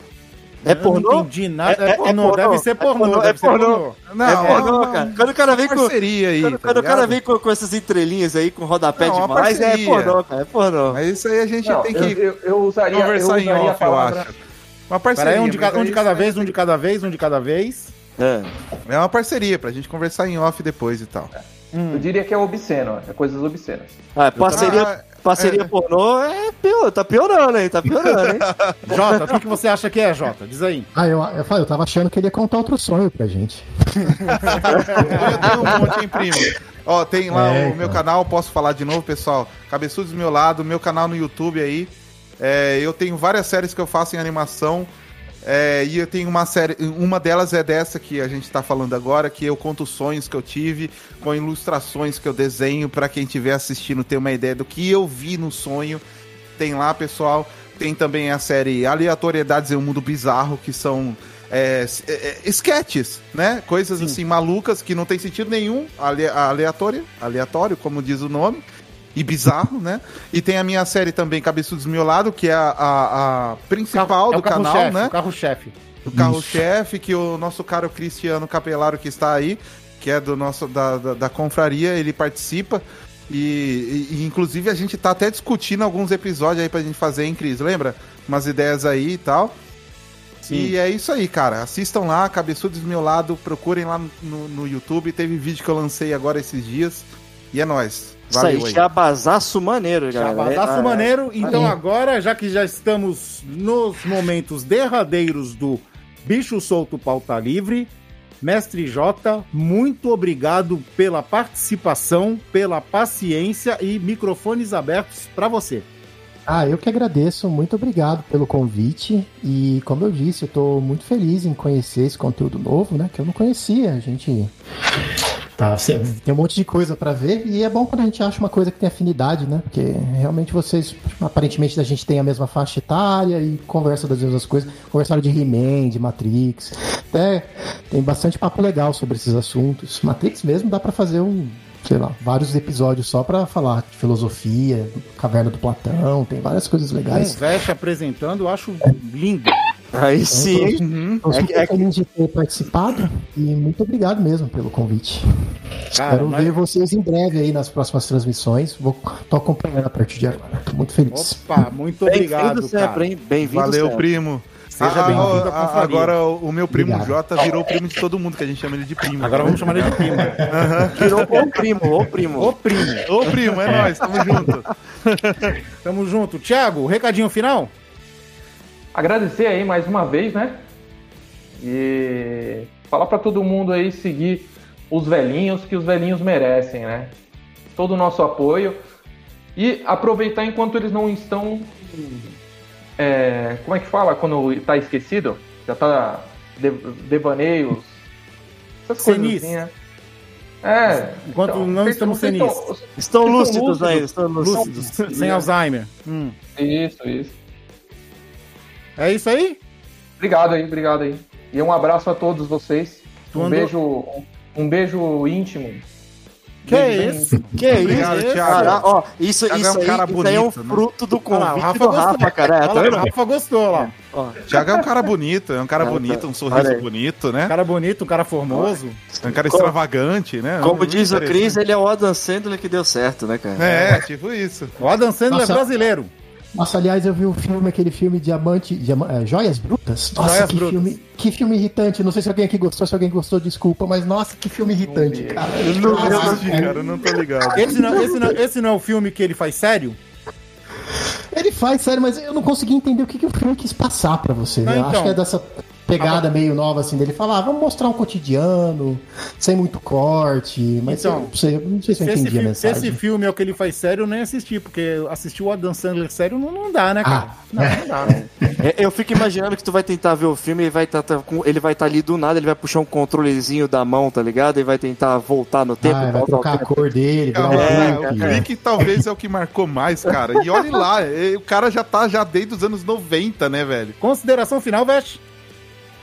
É Eu pornô? Não entendi nada. É, É- é pornô, pornô. deve ser É pornô. pornô, deve é ser pornô. pornô. Não, é pornô, cara. Quando o cara vem com. parceria aí, Quando, tá quando o cara vem com, com essas entrelinhas aí, com rodapé Não, demais, é pornô, cara. É pornô. Mas isso aí a gente Não, tem eu, que eu, eu usaria, eu conversar em usaria a off, eu acho. Uma parceria. Peraí, um de, ca- um de cada vez, um de cada vez, um de cada vez. É. É uma parceria pra gente conversar em off depois e tal. Eu diria que é obsceno, é coisas obscenas. Ah, parceria, Ah, parceria é. pornô é pior, tá piorando, hein? Tá piorando, hein? Jota, o que, que você acha que é, Jota? Diz aí. Ah, eu, eu, falei, eu tava achando que ele ia contar outro sonho pra gente. Eu tenho um monte, hein, primo? Ó, tem lá É, o meu cara. canal, posso falar de novo, pessoal. Cabeçudos do meu lado, meu canal no YouTube aí. É, eu tenho várias séries que eu faço em animação. É, e eu tenho uma série. Uma delas é dessa que a gente tá falando agora, que eu conto sonhos que eu tive, com ilustrações que eu desenho, pra quem estiver assistindo ter uma ideia do que eu vi no sonho. Tem lá, pessoal. Tem também a série Aleatoriedades em um Mundo Bizarro, que são é, é, é, sketches, né? Coisas assim malucas que não tem sentido nenhum, ale, aleatório, aleatório, como diz o nome, e bizarro, né? E tem a minha série também, Cabeçudo Desmiolado, que é a, a, a principal é do canal, carro-chefe, né? o carro-chefe. o carro-chefe, que o nosso caro Cristiano Capelaro que está aí, que é do nosso da, da, da confraria, ele participa. E, e, inclusive a gente tá até discutindo alguns episódios aí pra gente fazer, hein, Cris? Lembra? Umas ideias aí e tal. E é isso aí, cara. Assistam lá, Cabeçudo Desmiolado, procurem lá no, no YouTube. Teve vídeo que eu lancei agora esses dias. E é nóis. Isso aí, Valeu aí. jabazaço maneiro, galera. Jabazaço É, maneiro. Então Aí. agora, já que já estamos nos momentos derradeiros do Bicho Solto Pauta Livre, Mestre Jota, muito obrigado pela participação, pela paciência e microfones abertos para você. Ah, eu que agradeço, muito obrigado pelo convite. E como eu disse, eu tô muito feliz em conhecer esse conteúdo novo, né? Que eu não conhecia. A gente Tá, cê- tem um monte de coisa pra ver e é bom quando a gente acha uma coisa que tem afinidade, né? Porque realmente vocês, aparentemente, a gente tem a mesma faixa etária e conversa das mesmas coisas. Conversaram de He-Man, de Matrix. Até tem bastante papo legal sobre esses assuntos. Matrix mesmo dá pra fazer um, sei lá, vários episódios só pra falar de filosofia, Caverna do Platão, tem várias coisas Um legais. Veste apresentando, eu acho lindo. Aí sim. Estou É super é feliz de ter participado e muito obrigado mesmo pelo convite. Cara, Espero mas- ver vocês em breve aí nas próximas transmissões. Vou, tô acompanhando a partir de agora. Tô muito feliz. Opa, muito obrigado, Bem-vindo sempre, cara. hein? Bem-vindo Valeu, sempre. primo. Seja Ah, bem-vindo à ah, confraria. Agora o o meu primo Obrigado. Jota virou primo de todo mundo, que a gente chama ele de primo. Agora vamos chamar ele de primo. Virou o primo, o primo. Ô, primo. Ô, primo, é nóis, tamo junto. Tamo junto. Thiago, recadinho final? Agradecer aí mais uma vez, né? E falar pra todo mundo aí seguir os velhinhos que os velhinhos merecem, né? Todo o nosso apoio e aproveitar enquanto eles não estão é, como é que fala quando tá esquecido? Já tá de- devaneios, essas coisas Senis. assim, né? É. Enquanto não vocês- estamos senis. estão- Estão lúcidos ainda, estão lúcidos. Sem Alzheimer. Hum. Isso, isso. É isso aí? Obrigado aí, obrigado aí. E um abraço a todos vocês. Tu Um andou- beijo, um beijo íntimo. Que Beijo bem isso? íntimo. Que Obrigado, isso, Thiago. cara? Ó, isso, Thiago é isso, um aí, cara isso aí é bonito, né? fruto do convite o Rafa do gostou. Rafa, cara. É, Olha tá o Rafa gostou lá. Ó, Thiago é um cara bonito, é um cara É, bonito, tá. um Olha sorriso bonito, né? Um cara bonito, um cara formoso. É um cara Como- extravagante, né? Como Muito diz o Cris, ele é o Adam Sandler que deu certo, né, cara? É, tipo isso. O Adam Sandler Nossa. é brasileiro. Nossa, aliás, eu vi o filme, aquele filme Diamante. Diama- é, Joias Brutas? Nossa, Joias que Brutas. filme. Que filme irritante. Não sei se alguém aqui gostou, se alguém gostou, desculpa, mas nossa, que filme irritante, cara. Eu não assisti, cara, eu não tô ligado. Esse não, esse, não, esse não é o filme que ele faz sério? Ele faz, sério, mas eu não consegui entender o que, que o filme quis passar pra você. Não, eu então. acho que é dessa pegada meio nova, assim, dele falar, ah, vamos mostrar um cotidiano, sem muito corte, mas Então, eu não sei, não sei se eu entendi a fi- se mensagem. esse filme é o que ele faz sério, eu nem assisti, porque assistir o Adam Sandler sério não, não dá, né, cara? Ah, não, não dá. né? É, Eu fico imaginando que tu vai tentar ver o filme e vai tá, tá com- ele vai estar ali do nada, ele vai puxar um controlezinho da mão, tá ligado? E vai tentar voltar no tempo. Ah, vai trocar a tempo. cor dele, um É, Hulk. o clique talvez é o que marcou mais, cara. E olhe lá, eh, o cara já tá já desde os anos 90, né, velho? Consideração final, Veste?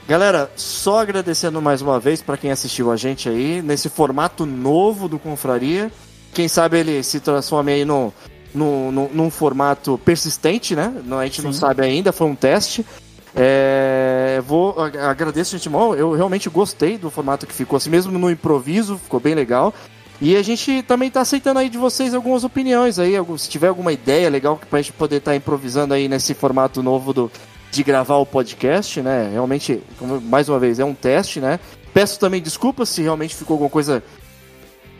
Galera, só agradecendo mais uma vez pra quem assistiu a gente aí, nesse formato novo do Confraria. Quem sabe ele se transforme aí no, no, no- num formato persistente, né? Não, A gente não Sim. sabe ainda, foi um teste. É, vou ag- agradeço de antemão, eu realmente gostei do formato que ficou, assim mesmo no improviso, ficou bem legal. E a gente também tá aceitando aí de vocês algumas opiniões aí, se tiver alguma ideia legal pra gente poder estar improvisando aí nesse formato novo do, de gravar o podcast, né? Realmente, como- mais uma vez, é um teste, né? Peço também desculpas se realmente ficou alguma coisa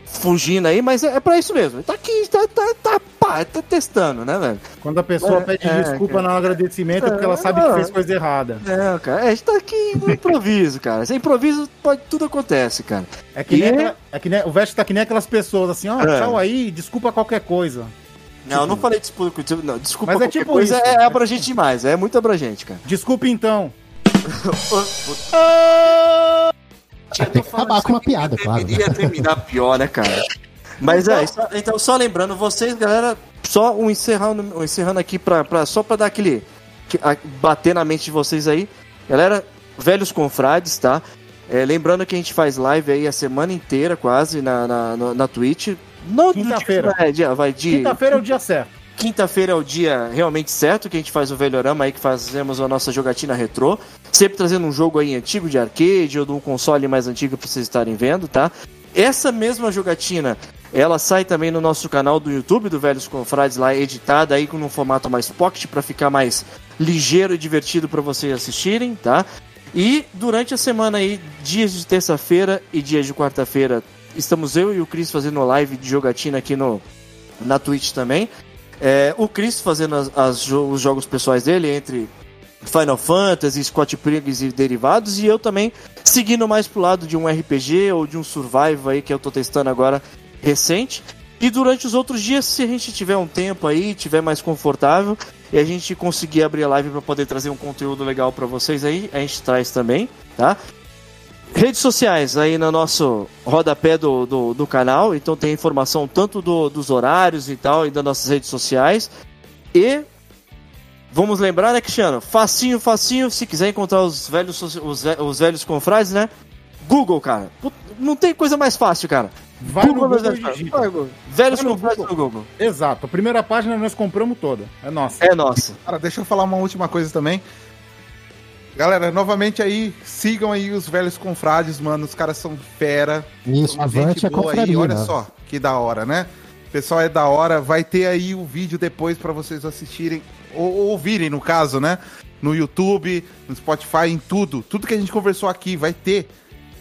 fugindo aí, mas é, é pra isso mesmo. Tá aqui, tá, tá, tá, pá, tá testando, né, velho? Quando a pessoa É, pede é, desculpa cara. no agradecimento é porque ela sabe que fez coisa errada. É, cara, é, a gente tá aqui no improviso, cara. Sem improviso, pode, tudo acontece, cara. É que nem, E- aquela- é que nem- o Veste tá que nem aquelas pessoas assim, ó, É. tchau aí, desculpa qualquer coisa. Não, eu não falei desculpa, não, desculpa Mas é tipo coisa, isso. é, é abrangente demais, é muito abrangente, cara. Desculpa então. Tem que acabar com uma piada, claro. Ia terminar pior, né, cara? Mas é, só- então só lembrando vocês, galera, só um encerrando, um encerrando aqui pra, pra, só pra dar aquele. que- a- bater na mente de vocês aí. Galera, velhos confrades, tá? É, lembrando que a gente faz live aí a semana inteira, quase, na, na, no- na Twitch. Não, Quinta-feira. É, dia, vai de. Quinta-feira é o dia certo. Quinta-feira é o dia realmente certo que a gente faz o Velhorama aí, que fazemos a nossa jogatina retrô. Sempre trazendo um jogo aí antigo de arcade ou de um console mais antigo pra vocês estarem vendo, tá? Essa mesma jogatina, ela sai também no nosso canal do YouTube do Velhos Confrades lá, editada aí com um formato mais pocket pra ficar mais ligeiro e divertido pra vocês assistirem, tá? E durante a semana aí, dias de terça-feira e dias de quarta-feira, estamos eu e o Cris fazendo live de jogatina aqui no na Twitch também. É, o Chris fazendo as- as os jogos pessoais dele entre Final Fantasy, Scott Pilgrim e derivados, e eu também seguindo mais pro lado de um RPG ou de um Survival aí que eu tô testando agora recente. E durante os outros dias, se a gente tiver um tempo aí, tiver mais confortável, e a gente conseguir abrir a live para poder trazer um conteúdo legal para vocês aí, a gente traz também, tá? Redes sociais aí no nosso rodapé do, do, do canal, então tem informação tanto do- dos horários e tal, e das nossas redes sociais. E vamos lembrar, né, Cristiano? Facinho, facinho, se quiser encontrar os velhos, os, os velhos confrades, né? Google, cara. Put- Não tem coisa mais fácil, cara. Vai no Google velhos e confrades. digita. Vai, Google. Velhos Vai no confrades Google. no Google. Exato. A primeira página nós compramos toda. É nossa. É nossa. Cara, deixa eu falar uma última coisa também. Galera, novamente aí, sigam aí os velhos confrades, mano. Os caras são fera. Isso, gente é aí, confraria. olha né? só, que da hora, né? Pessoal é da hora, vai ter aí o vídeo depois pra vocês assistirem, ou, ou ouvirem no caso, né? No YouTube, no Spotify, em tudo. Tudo que a gente conversou aqui vai ter.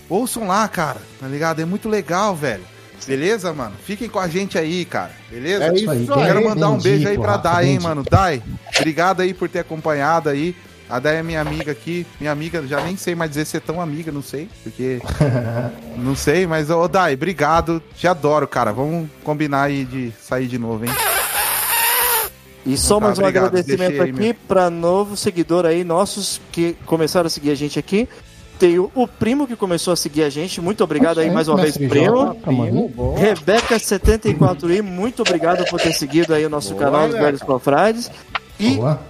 Ouçam lá, cara, tá ligado? É muito legal, velho. Beleza, mano? Fiquem com a gente aí, cara. Beleza? É isso aí. Quero mandar um beijo aí pra Dai, hein, mano. Dai, obrigado aí por ter acompanhado aí. A Dai é minha amiga aqui. Minha amiga, já nem sei mais dizer se é tão amiga, não sei. Porque. não sei, mas, ô Dai, obrigado. Te adoro, cara. Vamos combinar aí de sair de novo, hein? E só Tá, mais um obrigado, agradecimento aí, aqui meu. para novo seguidor aí, nossos que começaram a seguir a gente aqui. Tem o, o primo que começou a seguir a gente. Muito obrigado aí mais uma vez, primo. Tamo aí. Rebeca74i, muito obrigado por ter seguido aí o nosso Boa, canal dos. Velhos Confrades. E Boa.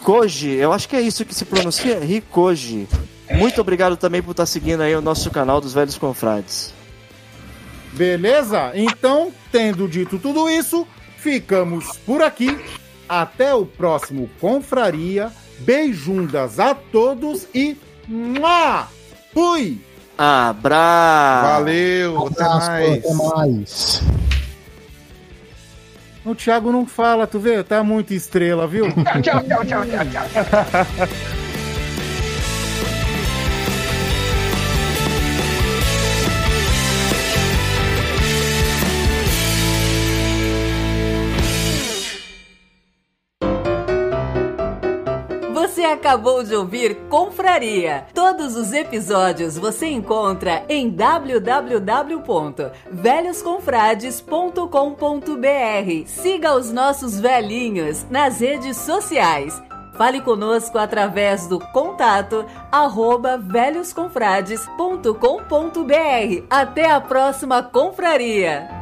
Rikoji, eu acho que é isso que se pronuncia, Rikoji. Muito obrigado também por estar seguindo aí o nosso canal dos Velhos Confrades. Beleza? Então, tendo dito tudo isso, ficamos por aqui. Até o próximo Confraria. Beijundas a todos e. Mua! Fui! Abraço! Valeu, até Abraço, mais. Até mais. O Thiago não fala, tu vê? Tá muito estrela, viu? Tchau, tchau, tchau, tchau, tchau. Você acabou de ouvir Confraria. Todos os episódios você encontra em www.velhosconfrades.com.br. Siga os nossos velhinhos nas redes sociais. Fale conosco através do contato arroba velhosconfrades.com.br. Até a próxima confraria!